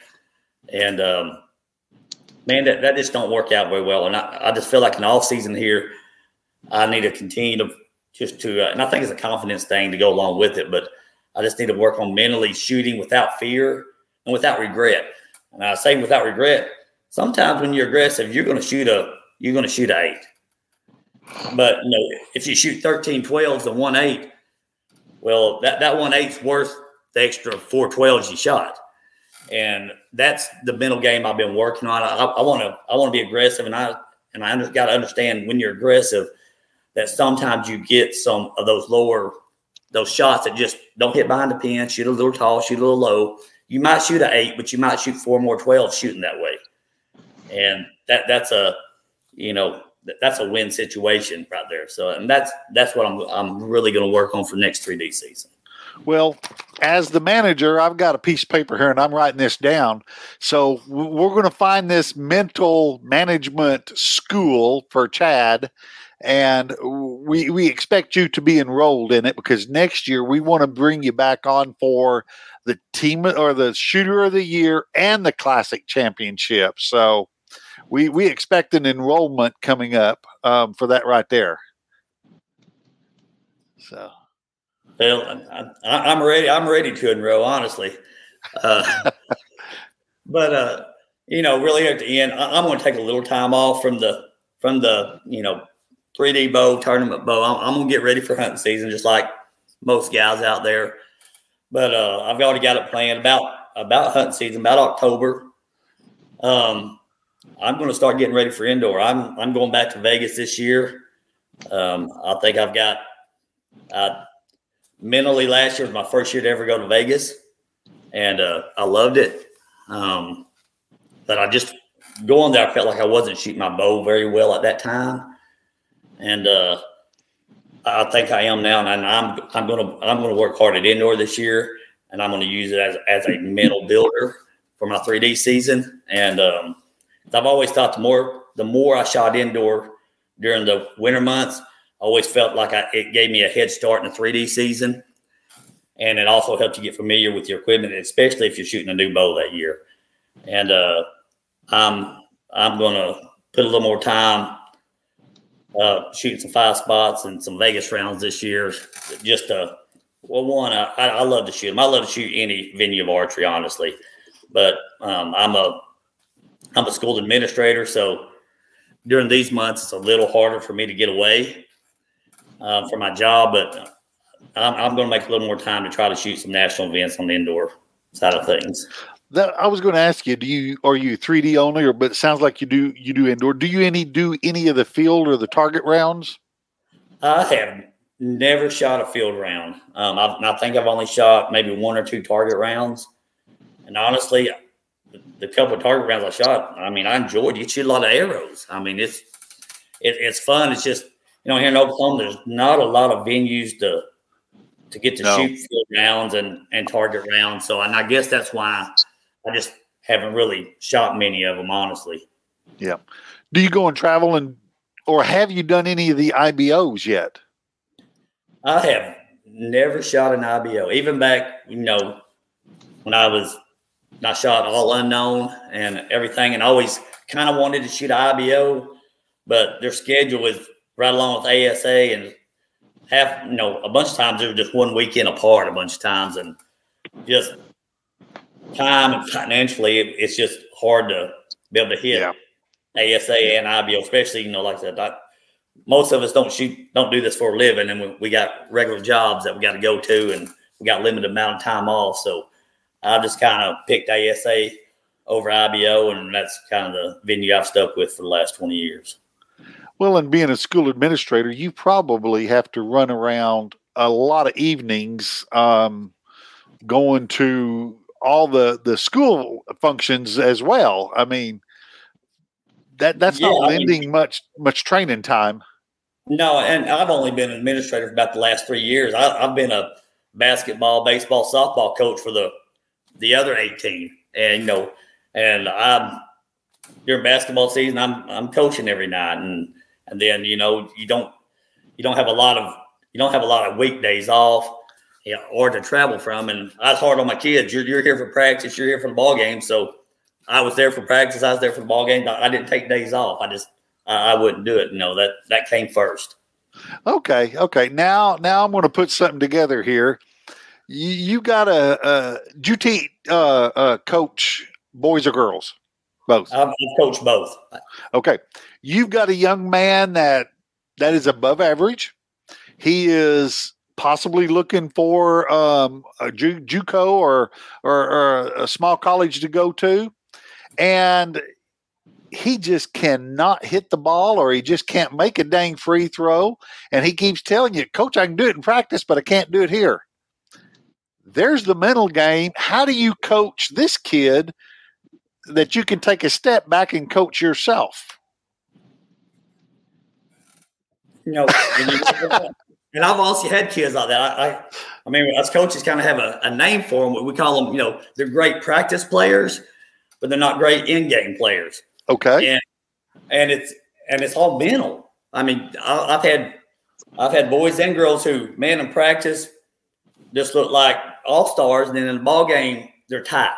And um, man, that, that just don't work out very well. And I, I just feel like an off season here, I need to continue to just to, uh, and I think it's a confidence thing to go along with it, but I just need to work on mentally shooting without fear and without regret. And I say without regret, sometimes when you're aggressive, you're going to shoot a, you're going to shoot an eight. But you know, if you shoot 13 12s and one eight, well, that, that one eight's worth the extra 412s you shot. And that's the mental game I've been working on. I want to I want to be aggressive, and I and I got to understand when you're aggressive that sometimes you get some of those lower those shots that just don't hit behind the pin, shoot a little tall, shoot a little low. You might shoot an eight, but you might shoot four more 12 shooting that way. And that that's a you know that's a win situation right there. So and that's that's what I'm I'm really going to work on for next 3D season. Well, as the manager, I've got a piece of paper here and I'm writing this down. So we're going to find this mental management school for Chad and we we expect you to be enrolled in it because next year we want to bring you back on for the team or the shooter of the year and the classic championship. So we we expect an enrollment coming up um, for that right there. So, well, I, am ready. I'm ready to enroll, honestly. Uh, but uh, you know, really at the end, I, am going to take a little time off from the from the you know 3D bow, tournament bow. I'm, I'm, gonna get ready for hunting season, just like most guys out there. But uh, I've already got it planned about about hunting season, about October. Um, I'm going to start getting ready for indoor. I'm I'm going back to Vegas this year. Um, I think I've got uh, mentally last year was my first year to ever go to Vegas, and uh, I loved it. Um, but I just going there, I felt like I wasn't shooting my bow very well at that time and uh, I think I am now, and I'm I'm gonna I'm gonna work hard at indoor this year, and I'm gonna use it as as a mental builder for my 3D season. And um, I've always thought the more the more I shot indoor during the winter months, always felt like I, it gave me a head start in the 3D season, and it also helped you get familiar with your equipment, especially if you're shooting a new bow that year. And uh, I'm I'm gonna put a little more time uh, shooting some five spots and some Vegas rounds this year. Just uh, well, one, I, I love to shoot them. I love to shoot any venue of archery, honestly. But um, I'm a I'm a school administrator, so during these months it's a little harder for me to get away uh, for my job. But I'm, I'm going to make a little more time to try to shoot some national events on the indoor side of things. That I was going to ask you, do you are you 3D only, or but it sounds like you do you do indoor. Do you any do any of the field or the target rounds? I have never shot a field round. Um, I, I think I've only shot maybe one or two target rounds, and honestly, the couple of target rounds I shot, I mean, I enjoyed. You shoot a lot of arrows. I mean, it's it, it's fun. It's just you know here in Oklahoma, there's not a lot of venues to to get to no. shoot field rounds and and target rounds. So, and I guess that's why I just haven't really shot many of them, honestly. Yeah. Do you go and travel and, or have you done any of the IBOs yet? I have never shot an IBO, even back, you know, when I was, I shot all unknown and everything, and always kind of wanted to shoot an IBO, but their schedule was right along with ASA and half, you know, a bunch of times they were just one weekend apart, a bunch of times, and just time and financially, it's just hard to be able to hit yeah. ASA and IBO, especially you know, like I said, I, most of us don't shoot, don't do this for a living, and we, we got regular jobs that we got to go to, and we got limited amount of time off. So I just kind of picked ASA over IBO, and that's kind of the venue I've stuck with for the last twenty years. Well, and being a school administrator, you probably have to run around a lot of evenings um, going to all the the school functions as well. I mean, that that's yeah, not lending I mean, much much training time. No, and I've only been an administrator for about the last three years. I, have been a basketball, baseball, softball coach for the the other eighteen, and you know, and I'm during basketball season, I'm I'm coaching every night, and and then you know you don't you don't have a lot of you don't have a lot of weekdays off you know, or to travel from. And I was hard on my kids. You're, you're here for practice. You're here for the ball game. So I was there for practice. I was there for the ball game. I didn't take days off. I just I, I wouldn't do it. Know that that came first. Okay, okay. Now now I'm going to put something together here. You, you got a, a do you teach uh, uh, coach boys or girls? Both. I've coached both. Okay, you've got a young man that that is above average. He is possibly looking for um, a Ju- JUCO or, or or a small college to go to, and he just cannot hit the ball or he just can't make a dang free throw. And he keeps telling you, Coach, I can do it in practice, but I can't do it here. There's the mental game. How do you coach this kid that you can take a step back and coach yourself? You know, and, I've also had kids like that. I, I, I mean, us coaches kind of have a, a name for them. We call them, you know, they're great practice players, but they're not great in-game players. Okay. And and it's and it's all mental. I mean, I, have had I've had boys and girls who, man, in practice, just look like all stars, and then in the ball game, they're tight.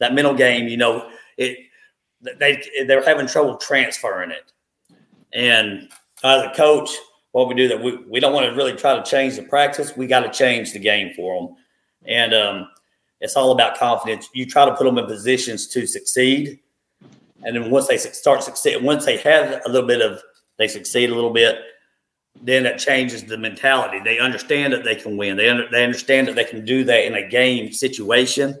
That mental game, you know, it they they're having trouble transferring it. And as a coach, what we do that we, we don't want to really try to change the practice. We got to change the game for them. And um, it's all about confidence. You try to put them in positions to succeed and then once they start succeed, once they have a little bit of, they succeed a little bit, then it changes the mentality. They understand that they can win. They under, they understand that they can do that in a game situation,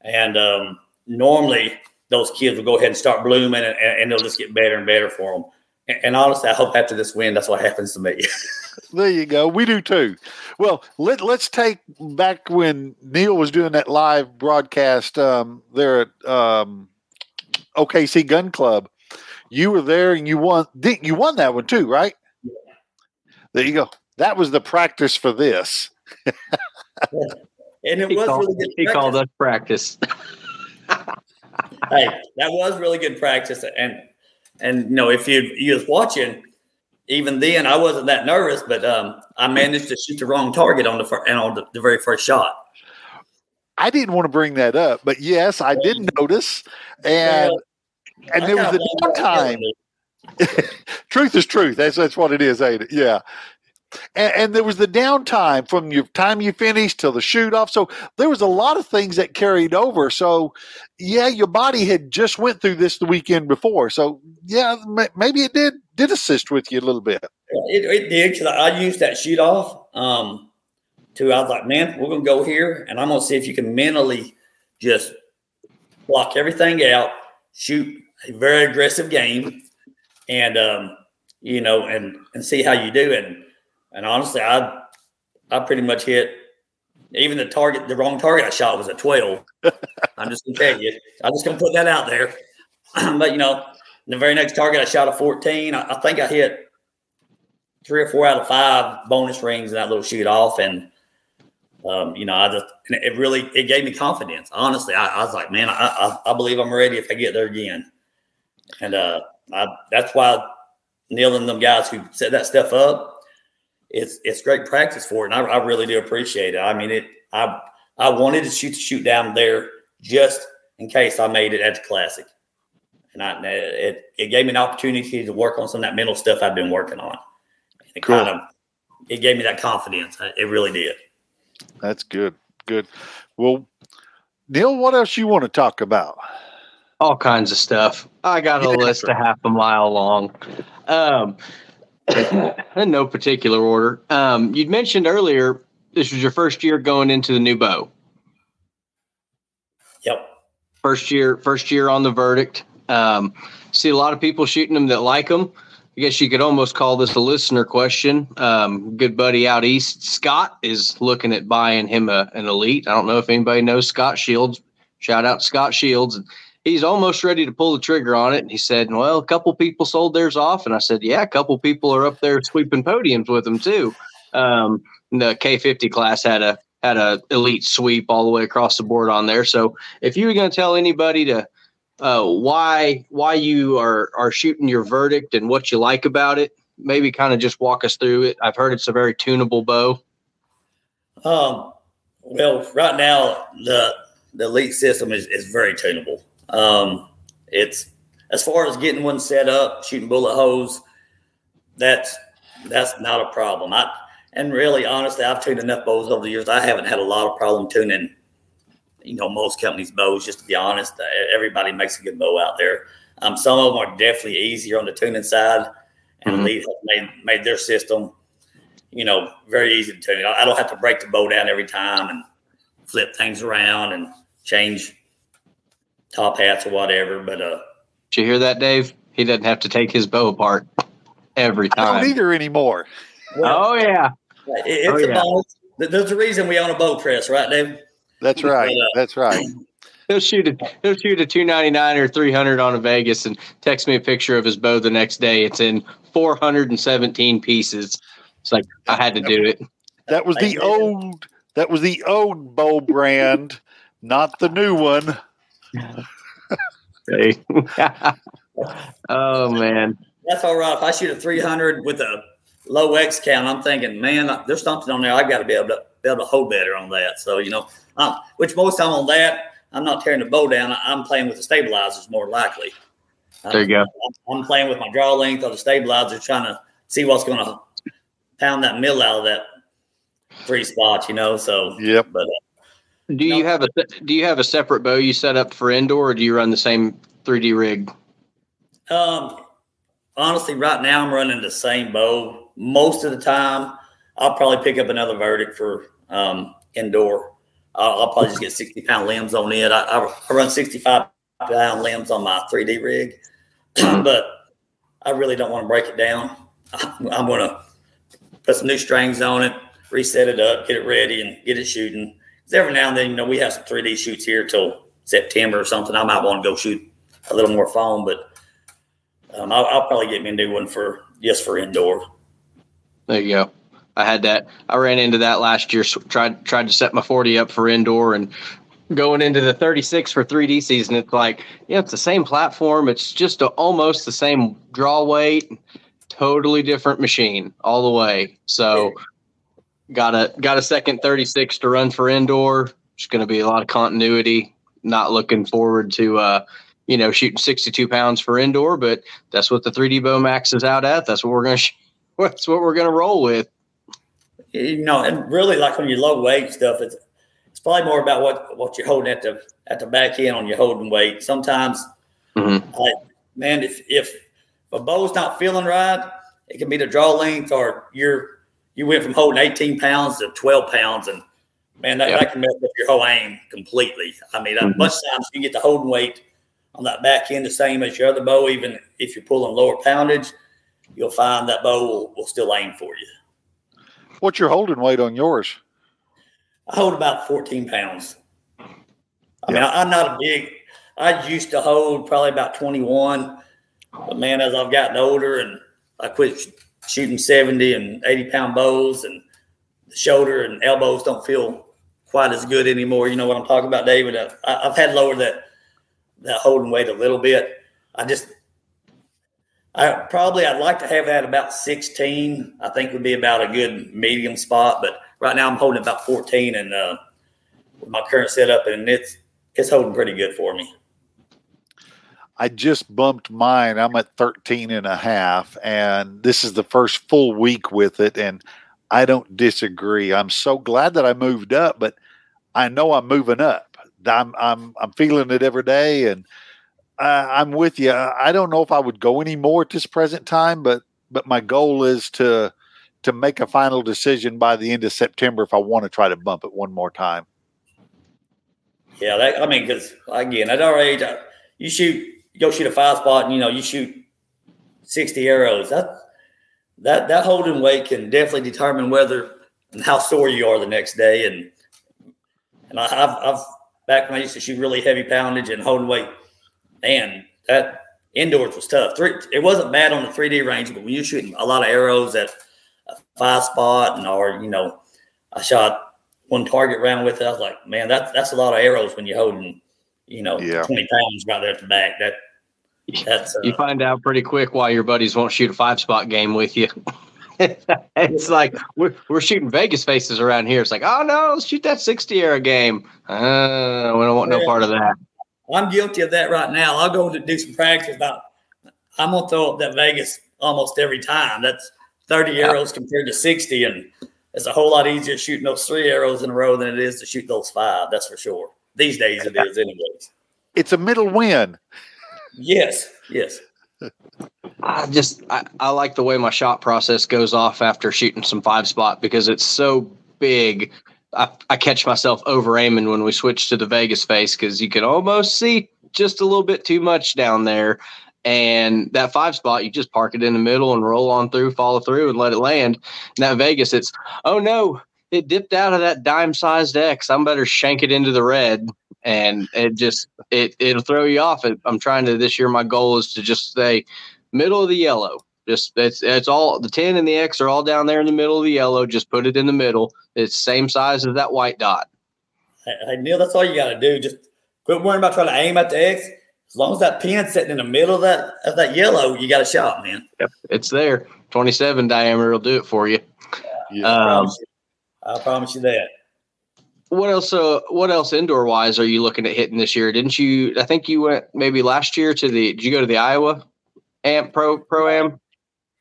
and um, normally those kids will go ahead and start blooming, and, and they'll just get better and better for them. And, and honestly, I hope after this win, that's what happens to me. there you go. We do too. Well, let let's take back when Neil was doing that live broadcast um, there at. Um, OKC Gun Club. You were there and you won. You won that one too, right? There you go. That was the practice for this. and it he was called, really good. He practice. called us practice. hey, that was really good practice, and and you know if you you was watching, even then I wasn't that nervous, but um, I managed to shoot the wrong target on the fir- and on the, the very first shot. I didn't want to bring that up, but yes, I did notice, and well, and there was the downtime. truth is truth. That's that's what it is, ain't it? Yeah. And, and, there was the downtime from your time you finished till the shoot off. So there was a lot of things that carried over. So yeah, your body had just went through this the weekend before. So yeah, maybe it did did assist with you a little bit. It, it did because I used that shoot off. Um, to I was like, man, we're gonna go here, and I'm gonna see if you can mentally just block everything out, shoot a very aggressive game, and um, you know, and and see how you do. And and honestly, I I pretty much hit even the target, the wrong target I shot was a 12. I'm just gonna tell you, I'm just gonna put that out there. but you know, the very next target I shot a 14. I, I, think I hit three or four out of five bonus rings in that little shoot off, and um, you know, I just it really it gave me confidence. Honestly, I, I was like, man, I, I, I believe I'm ready if I get there again. And uh, I, that's why Neil and them guys who set that stuff up, it's it's great practice for it, and I, I really do appreciate it. I mean, it I I wanted to shoot the shoot down there just in case I made it at the classic, and I it it gave me an opportunity to work on some of that mental stuff I've been working on. And it cool. kind of it gave me that confidence. It really did. That's good. Good. Well, Neil, what else you want to talk about? All kinds of stuff. I got a yeah, list right. a half a mile long. Um, in no particular order. Um, you'd mentioned earlier this was your first year going into the new bow. Yep. First year, first year on the verdict. Um, see a lot of people shooting them that like them. I guess you could almost call this a listener question. Um, good buddy out east, Scott, is looking at buying him a, an elite. I don't know if anybody knows Scott Shields. Shout out Scott Shields. He's almost ready to pull the trigger on it. And he said, Well, a couple people sold theirs off. And I said, Yeah, a couple people are up there sweeping podiums with them too. Um, the K50 class had a had a elite sweep all the way across the board on there. So if you were going to tell anybody to uh, why why you are are shooting your verdict and what you like about it. Maybe kind of just walk us through it. I've heard it's a very tunable bow. Um, well, right now the the elite system is, is very tunable. Um, it's as far as getting one set up, shooting bullet holes, that's that's not a problem. I and really honestly, I've tuned enough bows over the years. I haven't had a lot of problem tuning you know most companies' bows. Just to be honest, everybody makes a good bow out there. Um, some of them are definitely easier on the tuning side, and mm-hmm. Elite made made their system, you know, very easy to tune. I don't have to break the bow down every time and flip things around and change top hats or whatever. But uh, did you hear that, Dave? He doesn't have to take his bow apart every time. I don't either anymore. Well, oh yeah, it, it's oh, a yeah. bow. There's a reason we own a bow press, right, Dave? That's right. But, uh, That's right. He'll shoot a he'll shoot a two ninety nine or three hundred on a Vegas and text me a picture of his bow the next day. It's in four hundred and seventeen pieces. It's like I had to do it. That was the old that was the old bow brand, not the new one. oh man. That's all right. If I shoot a three hundred with a low X count, I'm thinking, man, there's something on there. I've got to be able to be able to hold better on that. So you know, um, which most time on that, I'm not tearing the bow down. I'm playing with the stabilizers more likely. There you go. I'm playing with my draw length or the stabilizer, trying to see what's going to pound that mill out of that three spots. You know, so yep. But uh, do you no, have a do you have a separate bow you set up for indoor, or do you run the same 3D rig? Um, honestly, right now I'm running the same bow most of the time. I'll probably pick up another verdict for um, indoor. I'll, I'll, probably just get 60 pound limbs on it. I, I run 65 pound limbs on my 3D rig, but I really don't want to break it down. I'm, I'm going to put some new strings on it, reset it up, get it ready, and get it shooting. Every now and then, you know, we have some 3D shoots here till September or something. I might want to go shoot a little more foam, but um, I'll, I'll, probably get me a new one for just for indoor. There you go. I had that. I ran into that last year. Tried tried to set my forty up for indoor and going into the 36 for 3D season. It's like yeah, it's the same platform. It's just a, almost the same draw weight. Totally different machine all the way. So got a got a second 36 to run for indoor. It's going to be a lot of continuity. Not looking forward to uh, you know shooting 62 pounds for indoor, but that's what the 3D Bow Max is out at. That's what we're going to. Sh- that's what we're going to roll with you know, and really like on your low weight stuff, it's it's probably more about what what you're holding at the at the back end on your holding weight. Sometimes, mm-hmm. like man, if if a bow's not feeling right, it can be the draw length or you're you went from holding 18 pounds to 12 pounds, and man, that, that can mess up your whole aim completely. I mean, mm-hmm. much times you get the holding weight on that back end the same as your other bow, even if you're pulling lower poundage, you'll find that bow will, will still aim for you. What's your holding weight on yours? I hold about 14 pounds. I yeah. mean, I, am not a big, I used to hold probably about 21. But man, as I've gotten older and I quit shooting 70 and 80 pound bows and the shoulder and elbows don't feel quite as good anymore. You know what I'm talking about, David? I, I've had lower that, that holding weight a little bit. I just, I probably I'd like to have that about 16. I think would be about a good medium spot, but right now I'm holding about 14 and uh, with my current setup and it's it's holding pretty good for me. I just bumped mine. I'm at 13 and a half and this is the first full week with it and I don't disagree. I'm so glad that I moved up, but I know I'm moving up. I'm I'm I'm feeling it every day and I'm with you. I don't know if I would go any more at this present time, but but my goal is to to make a final decision by the end of September if I want to try to bump it one more time. Yeah, that, I mean, because again, at our age, you shoot, go shoot a five spot, and you know you shoot sixty arrows. That that that holding weight can definitely determine whether and how sore you are the next day. And and I, have I've back when I used to shoot really heavy poundage and holding weight man, that indoors was tough. Three, it wasn't bad on the 3D range, but when you're shooting a lot of arrows at a five spot and or you know, I shot one target round with it. I was like, man, that's that's a lot of arrows when you're holding, you know, yeah. 20 pounds right there at the back. That that's uh, you find out pretty quick why your buddies won't shoot a five spot game with you. it's like we're, we're shooting Vegas faces around here. It's like, oh no, let's shoot that 60 arrow game. Uh, we don't want no part of that. I'm guilty of that right now. I'll go to do some practice about. I'm gonna throw up that Vegas almost every time. That's 30 yeah. arrows compared to 60, and it's a whole lot easier shooting those three arrows in a row than it is to shoot those five. That's for sure. These days it is, anyways. It's a middle win. Yes, yes. I just I, I like the way my shot process goes off after shooting some five spot because it's so big. I, I catch myself over aiming when we switch to the Vegas face because you can almost see just a little bit too much down there. And that five spot, you just park it in the middle and roll on through, follow through, and let it land. And that Vegas, it's oh no, it dipped out of that dime sized X. I'm better shank it into the red and it just it it'll throw you off. I'm trying to this year. My goal is to just stay middle of the yellow. Just it's it's all the ten and the X are all down there in the middle of the yellow. Just put it in the middle. It's same size as that white dot. Hey, Neil, that's all you got to do. Just quit worrying about trying to aim at the X. As long as that pin's sitting in the middle of that of that yellow, you got a shot, man. Yep, it's there. Twenty seven diameter will do it for you. Yeah, um, I, promise you. I promise you that what else? Uh, what else indoor wise are you looking at hitting this year? Didn't you? I think you went maybe last year to the. Did you go to the Iowa Amp Pro Pro Am?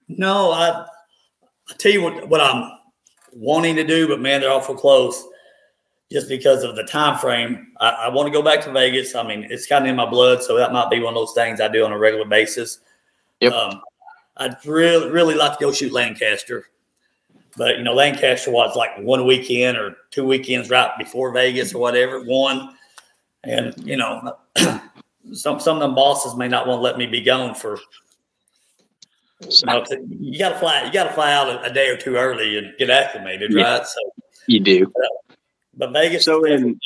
No, I. I tell you what, what I'm wanting to do, but man, they're awful close. Just because of the time frame, I, I want to go back to Vegas. I mean, it's kind of in my blood, so that might be one of those things I do on a regular basis. Yep. Um, I'd really, really like to go shoot Lancaster. But you know, Lancaster was like one weekend or two weekends right before Vegas or whatever, one. And you know, some some of them bosses may not want to let me be gone for. You, know, you got to fly. You got to fly out a, a, day or two early and get acclimated, yeah, right? So you do. But, but Vegas. So in,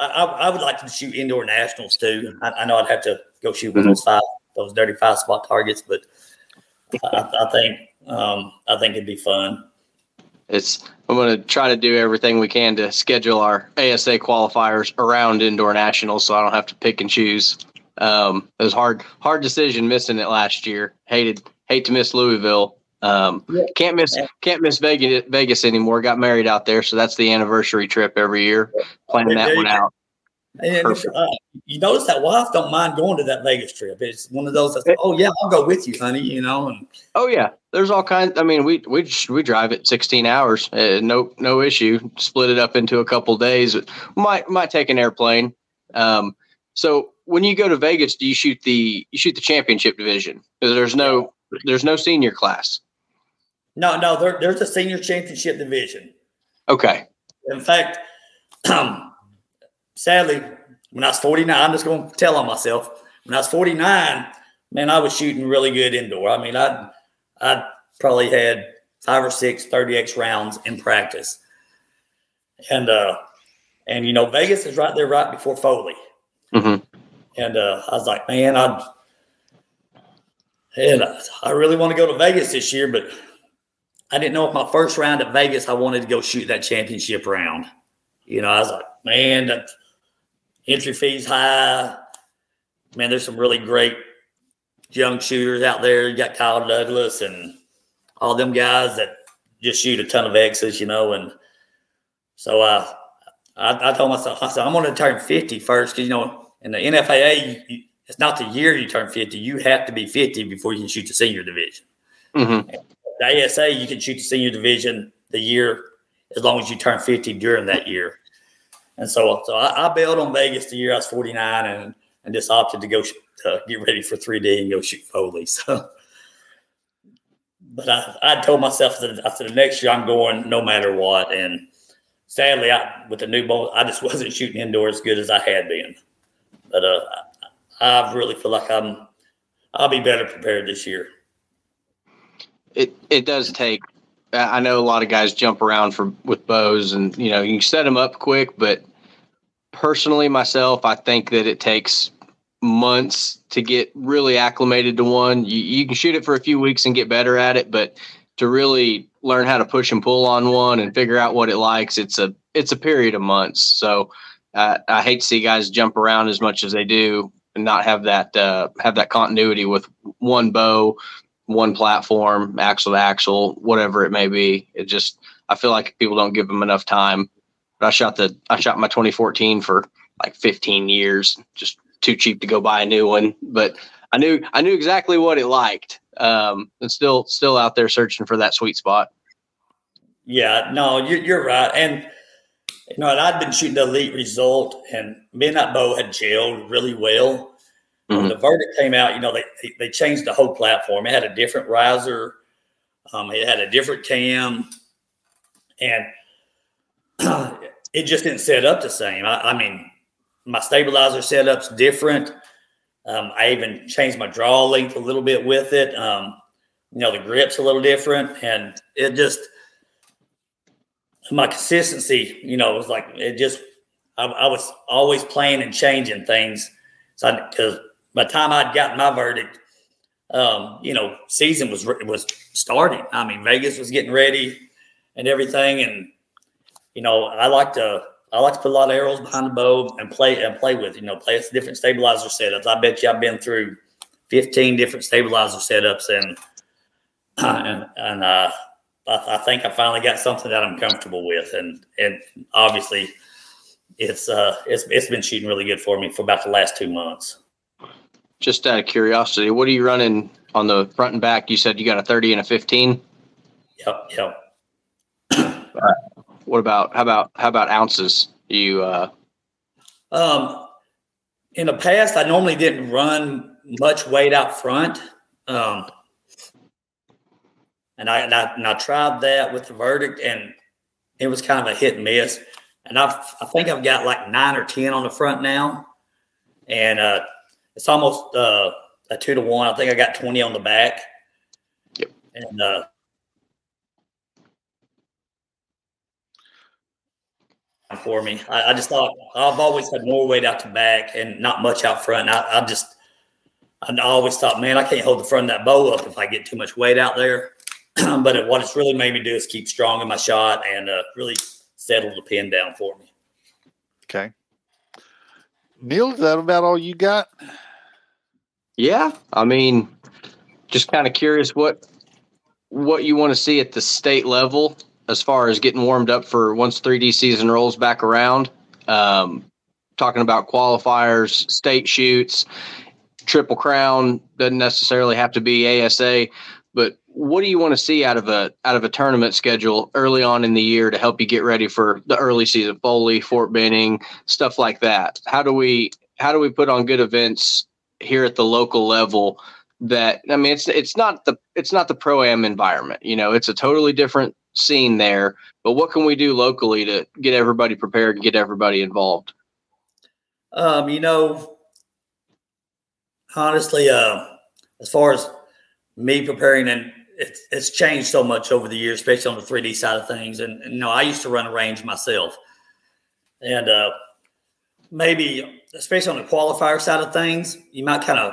I, I, would like to shoot indoor nationals too. I, I know I'd have to go shoot mm-hmm. those five, those dirty five spot targets, but I, I think um, I think it'd be fun it's I'm going to try to do everything we can to schedule our ASA qualifiers around indoor nationals, so I don't have to pick and choose. Um, it was hard hard decision missing it last year. Hated hate to miss Louisville. Um. Can't miss can't miss Vegas, Vegas anymore. Got married out there, so that's the anniversary trip every year. Planning that one out. And uh, you notice that wife don't mind going to that Vegas trip. It's one of those. That's, oh yeah, I'll go with you, honey. You know. And, oh yeah, there's all kinds. I mean, we we we drive it 16 hours, uh, no no issue. Split it up into a couple days. Might might take an airplane. Um, so when you go to Vegas, do you shoot the you shoot the championship division? There's no there's no senior class. No, no, there, there's a senior championship division. Okay. In fact, um, sadly, when I was 49, I'm just going to tell on myself. When I was 49, man, I was shooting really good indoor. I mean, I I probably had five or six 30x rounds in practice, and uh, and you know Vegas is right there, right before Foley, mm-hmm. and uh, I was like, man, I and I really want to go to Vegas this year, but I didn't know if my first round at Vegas I wanted to go shoot that championship round. You know, I was like, man, that entry fees high. Man, there's some really great young shooters out there. You got Kyle Douglas and all them guys that just shoot a ton of X's, you know. And so uh, I, I told myself, I said, I'm going to turn 50 first because, you know, in the NFAA, you, it's not the year you turn 50. You have to be 50 before you can shoot the senior division. Mm-hmm. The ASA, you can shoot the senior division the year as long as you turn 50 during that year. And so, so I, I bailed on Vegas the year I was 49 and, and just opted to go to get ready for 3D and go shoot Foley. So, but I, I told myself that after the next year I'm going no matter what. And sadly, I with the new ball, I just wasn't shooting indoor as good as I had been. But uh, I really feel like I'm I'll be better prepared this year. It it does take. I know a lot of guys jump around for with bows, and you know you can set them up quick, but personally, myself, I think that it takes months to get really acclimated to one. You, you can shoot it for a few weeks and get better at it, but to really learn how to push and pull on one and figure out what it likes, it's a it's a period of months. So uh, I hate to see guys jump around as much as they do and not have that uh, have that continuity with one bow, one platform, axle to axle, whatever it may be. It just I feel like people don't give them enough time. But I shot the I shot my 2014 for like 15 years, just too cheap to go buy a new one, but I knew I knew exactly what it liked. Um, and still still out there searching for that sweet spot. Yeah, no, you're, you're right. And you know, and I'd been shooting the elite result, and me and that bow had gelled really well. When the verdict came out, you know, they they changed the whole platform. It had a different riser, um, it had a different cam, and it just didn't set up the same. I, I mean, my stabilizer setup's different. Um, I even changed my draw length a little bit with it. Um, you know, the grip's a little different, and it just my consistency. You know, it was like it just. I, I was always playing and changing things, so because by the time I'd gotten my verdict, um, you know, season was was starting. I mean, Vegas was getting ready and everything, and you know, I like to I like to put a lot of arrows behind the bow and play and play with. You know, play with different stabilizer setups. I bet you I've been through fifteen different stabilizer setups, and and and uh, I, I think I finally got something that I'm comfortable with, and and obviously. It's uh it's it's been shooting really good for me for about the last two months. Just out of curiosity, what are you running on the front and back? You said you got a 30 and a 15. Yep, yep. What about how about how about ounces? You uh Um, in the past, I normally didn't run much weight out front. Um, and I, and I and I tried that with the verdict, and it was kind of a hit and miss. And I I think I've got like nine or ten on the front now, and uh, it's almost uh, a two to one. I think I got twenty on the back. Yep. And uh, for me, I, I just thought I've always had more weight out the back and not much out front. I, I just I always thought, man, I can't hold the front of that bow up if I get too much weight out there. but it, what it's really made me do is keep strong in my shot and uh, really settle the pin down for me. Okay. Neil, is that about all you got? Yeah, I mean, just kind of curious what what you want to see at the state level as far as getting warmed up for once 3D season rolls back around. Um, talking about qualifiers, state shoots, triple crown doesn't necessarily have to be ASA, but what do you want to see out of a out of a tournament schedule early on in the year to help you get ready for the early season, Foley, Fort Benning, stuff like that? How do we how do we put on good events here at the local level? That I mean, it's it's not the it's not the pro am environment. You know, it's a totally different scene there. But what can we do locally to get everybody prepared and get everybody involved? Um, you know, honestly, uh, as far as me preparing, and it's, it's changed so much over the years, especially on the 3D side of things. And, and you know, I used to run a range myself, and uh, maybe especially on the qualifier side of things, you might kind of,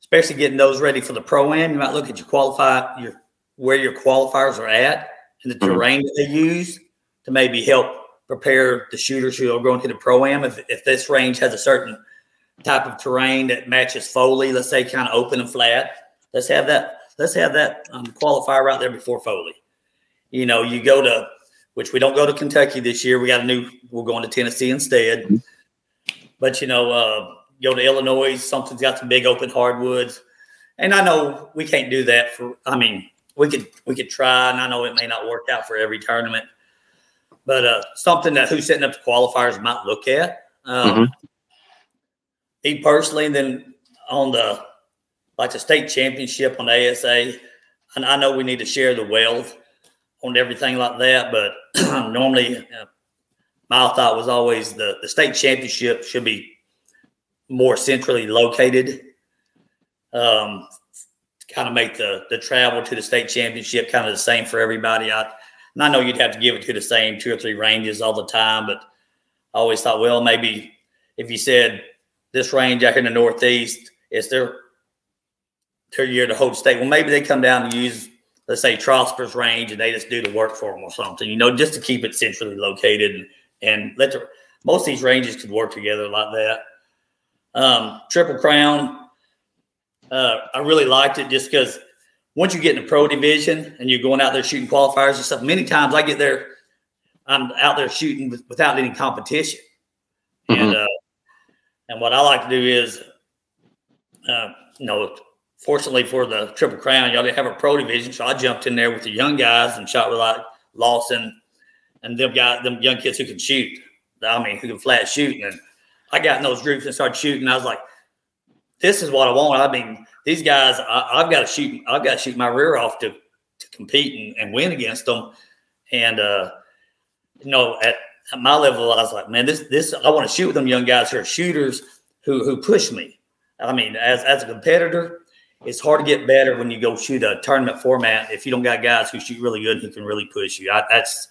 especially getting those ready for the pro am, you might look at your qualify your where your qualifiers are at and the Mhm. terrain that they use to maybe help prepare the shooters who are going to the pro am. If, if this range has a certain type of terrain that matches Foley, let's say kind of open and flat, let's have that. Let's have that um, qualifier right there before Foley. You know, you go to which we don't go to Kentucky this year. We got a new. We're going to Tennessee instead. But you know, uh, go to Illinois. Something's got some big open hardwoods, and I know we can't do that for. I mean, we could we could try, and I know it may not work out for every tournament, but uh, something that who's setting up the qualifiers might look at. Um, Me personally, and then on the like the state championship on the ASA, and I know we need to share the wealth on everything like that, but normally uh, my thought was always the the state championship should be more centrally located. Um, kind of make the the travel to the state championship kind of the same for everybody. I and I know you'd have to give it to the same two or three ranges all the time, but I always thought, well, maybe if you said this range out here in the Northeast, it's their their year to hold state. Well, maybe they come down and use, let's say, Trosper's range, and they just do the work for them or something. You know, just to keep it centrally located and, let the most of these ranges could work together like that. Um, Triple Crown, uh, I really liked it just because once you get in the pro division and you're going out there shooting qualifiers and stuff, many times I get there, I'm out there shooting with, without any competition. And uh, and what I like to do is, uh, you know, fortunately for the Triple Crown, y'all didn't have a pro division, so I jumped in there with the young guys and shot with like Lawson and them guys, them young kids who can shoot. I mean, who can flat shoot. And I got in those groups and started shooting. I was like, this is what I want. I mean, these guys, I, have got to shoot. I've got to shoot my rear off to, to compete and, and win against them. And uh, you know, at, at my level, I was like, man, this this I want to shoot with them young guys who are shooters who who push me. I mean, as as a competitor, it's hard to get better when you go shoot a tournament format if you don't got guys who shoot really good who can really push you. I, that's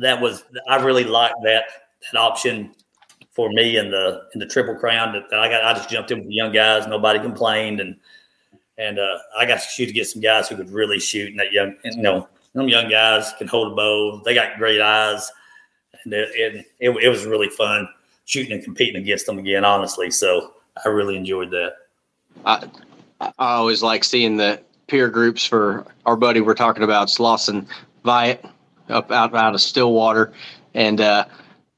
that was I really liked that that option for me in the in the triple crown that, I got. I just jumped in with the young guys. Nobody complained, and and uh, I got to shoot to get some guys who could really shoot. And that young, and, you know, them young guys can hold a bow. They got great eyes, and it, it, it, it was really fun shooting and competing against them again. Honestly, so I really enjoyed that. I I always like seeing the peer groups for our buddy we're talking about, Slauson Viet, up out out of Stillwater, and uh,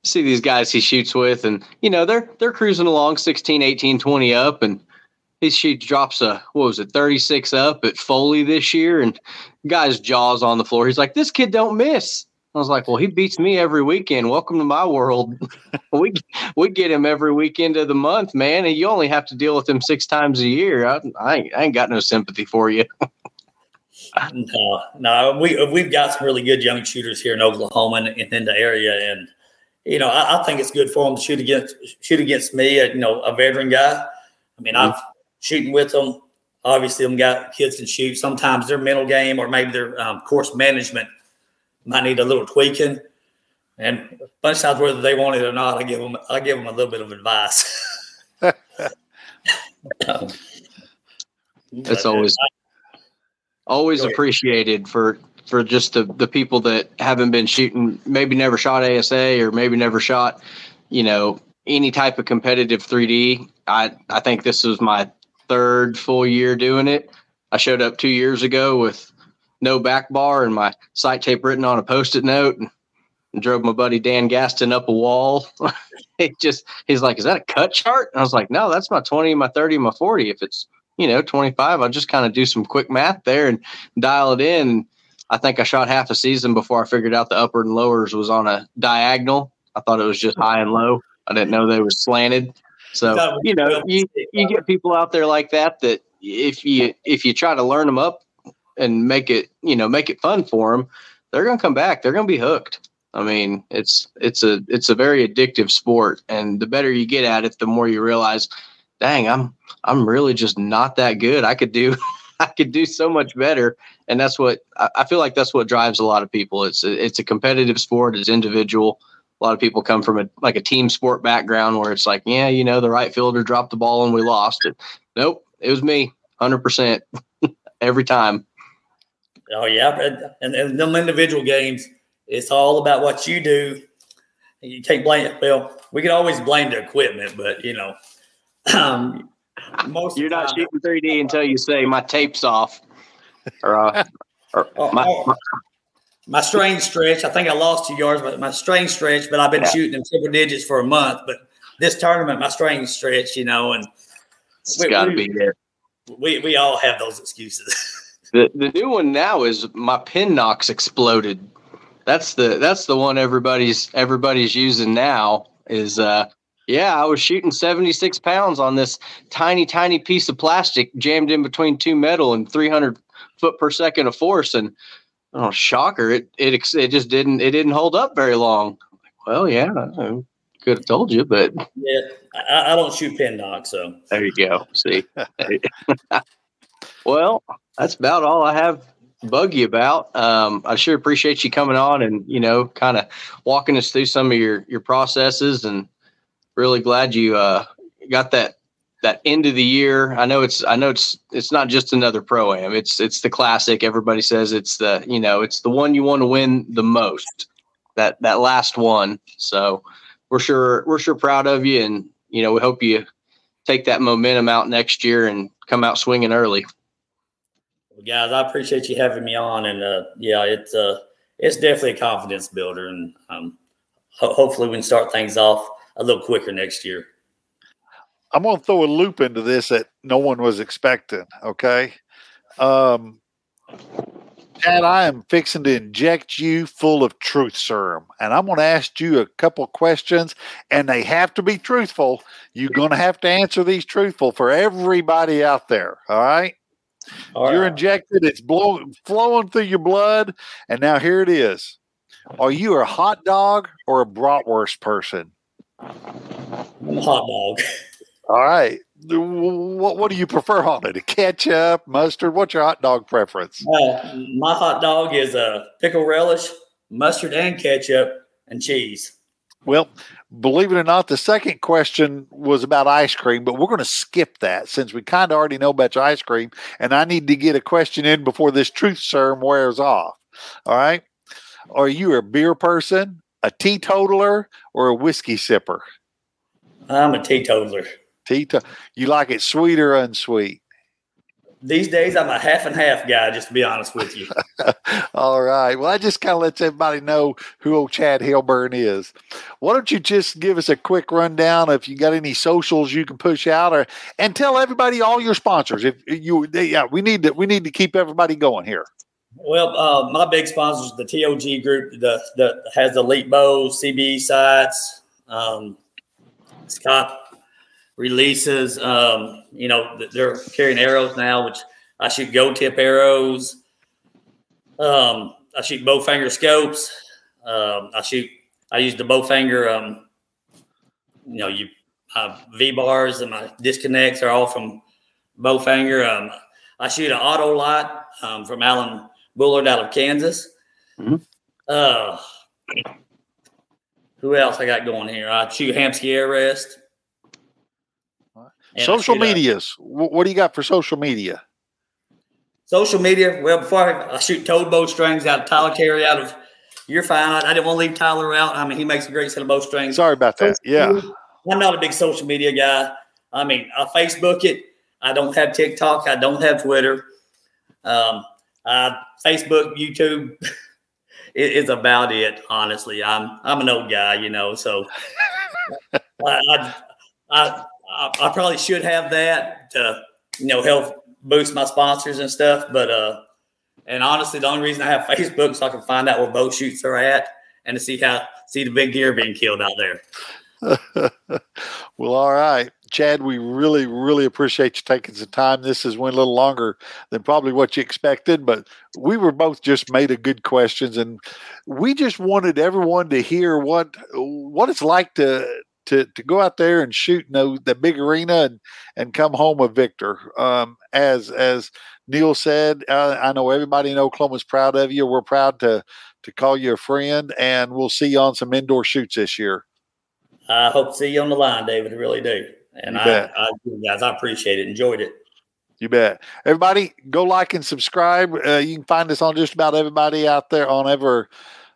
see these guys he shoots with, and you know they're they're cruising along 16, 18, 20 up, and he shoots drops a what was it 36 up at Foley this year, and guy's jaws on the floor. He's like, this kid don't miss. I was like, well, he beats me every weekend. Welcome to my world. we we get him every weekend of the month, man, and you only have to deal with him six times a year. I, I, ain't, I ain't got no sympathy for you. no, no, we we've got some really good young shooters here in Oklahoma and, in the area, and you know, I, I, think it's good for them to shoot against shoot against me, a, you know, a veteran guy. I mean, mm-hmm. I've shooting with them. Obviously, them got kids can shoot. Sometimes their mental game or maybe their um, course management might need a little tweaking. And a bunch of times, whether they want it or not, I give them I give them a little bit of advice. That's always always appreciated for for just the the people that haven't been shooting, maybe never shot ASA or maybe never shot, you know, any type of competitive 3D. I I think this was my third full year doing it. I showed up two years ago with no back bar and my sight tape written on a post-it note and, and drove my buddy Dan Gaston up a wall. he just he's like, Is that a cut chart? And I was like, No, that's my 20, my 30, my 40. If it's, you know, 25, I'll just kind of do some quick math there and dial it in. I think I shot half a season before I figured out the upper and lowers was on a diagonal. I thought it was just high and low. I didn't know they were slanted. So you know, you, you get people out there like that that if you if you try to learn them up and make it you know make it fun for them, they're gonna come back. They're gonna be hooked. I mean, it's it's a it's a very addictive sport, and the better you get at it, the more you realize, dang, I'm I'm really just not that good. I could do I could do so much better, and that's what I feel like. That's what drives a lot of people. It's a, it's a competitive sport. It's individual. A lot of people come from a like a team sport background where it's like, yeah, you know, the right fielder dropped the ball and we lost it. Nope, it was me, hundred percent, every time. Oh yeah, and, and them individual games, it's all about what you do. You can't blame it. Well, we can always blame the equipment, but you know, um, most you're not shooting 3D until you say my tape's off, or, uh, or oh, my, oh, my strange stretch. I think I lost two yards, but my strange stretch. But I've been yeah. shooting in triple digits for a month. But this tournament, my strange stretch, you know, and it's got to be there. We we all have those excuses. The the new one now is my pin nocks exploded. That's the that's the one everybody's everybody's using now. Is uh yeah, I was shooting 76 pounds on this tiny, tiny piece of plastic jammed in between two metal and 300 foot per second of force. And oh, shocker! It it it just didn't it didn't hold up very long. Well, yeah, I could have told you, but yeah, I, I don't shoot pin nocks, so there you go. See, well, that's about all I have bug you about. Um, I sure appreciate you coming on and you know, kind of walking us through some of your your processes, and really glad you uh, got that that end of the year. I know it's I know it's it's not just another pro am. It's it's the classic. Everybody says it's the you know it's the one you want to win the most. That that last one. So we're sure we're sure proud of you, and you know we hope you take that momentum out next year and come out swinging early. Well, guys, I appreciate you having me on, and uh, yeah, it's uh, it's definitely a confidence builder, and um, ho- hopefully we can start things off a little quicker next year. I'm going to throw a loop into this that no one was expecting. Okay, um, Chad, I am fixing to inject you full of truth serum, and I'm going to ask you a couple questions, and they have to be truthful. You're going to have to answer these truthful for everybody out there. All right. All You're right. injected. It's blowing, flowing through your blood, and now here it is. Are you a hot dog or a bratwurst person? I'm a hot dog. All right. What, what do you prefer on it? A ketchup, mustard? What's your hot dog preference? Uh, my hot dog is a pickle relish, mustard and ketchup, and cheese. Well, believe it or not, the second question was about ice cream, but we're going to skip that since we kind of already know about your ice cream. And I need to get a question in before this truth serum wears off. All right. Are you a beer person, a teetotaler, or a whiskey sipper? I'm a teetotaler. Teeto- you like it sweet or unsweet? These days, I'm a half and half guy, just to be honest with you. All right. Well, I just kind of lets everybody know who old Chad Hilburn is. Why don't you just give us a quick rundown if you got any socials you can push out, or and tell everybody all your sponsors. If you, yeah, we need to we need to keep everybody going here. Well, uh, my big sponsors, the TOG group, the the has the Elite Bows, CBE sights, um, Scott releases. Um, you know, they're carrying arrows now, which I shoot gold tip arrows. Um, I shoot Bee Stinger scopes. Um, I shoot. I use the Bee Stinger. Um, you know, you V bars and my disconnects are all from Bee Stinger. Um, I shoot an Autolite um, from Alan Bullard out of Kansas. Mm-hmm. Uh, who else I got going here? I shoot Hamskea Air Rest. social medias. what do you got for social media? Social media. Well, before I, I shoot toad bowstrings out of Tyler Terry out of. You're fine. I, I, didn't want to leave Tyler out. I mean, he makes a great set of bowstrings. Sorry about that. yeah, I'm not a big social media guy. I mean, I Facebook it. I don't have TikTok. I don't have Twitter. Um, uh, Facebook, YouTube is about it. Honestly, I'm I'm an old guy, you know, so I, I, I, I probably should have that to you know help boost my sponsors and stuff. But uh, and honestly, the only reason I have Facebook so I can find out where bow shoots are at and to see how see the big deer being killed out there. well, all right. Chad, we really, really appreciate you taking some time. This has went a little longer than probably what you expected, but we were both just made of good questions, and we just wanted everyone to hear what what it's like to to to go out there and shoot you know, the big arena and and come home a victor. Um, as as Neil said, uh, I know everybody in Oklahoma is proud of you. We're proud to to call you a friend, and we'll see you on some indoor shoots this year. I hope to see you on the line, David. I really do. And I, I, guys, I appreciate it. Enjoyed it. You bet. Everybody, go like and subscribe. Uh, you can find us on just about everybody out there on ever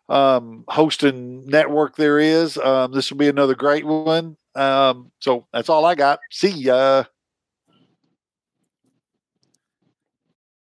um, hosting network there is. Um, this will be another great one. Um, so that's all I got. See ya.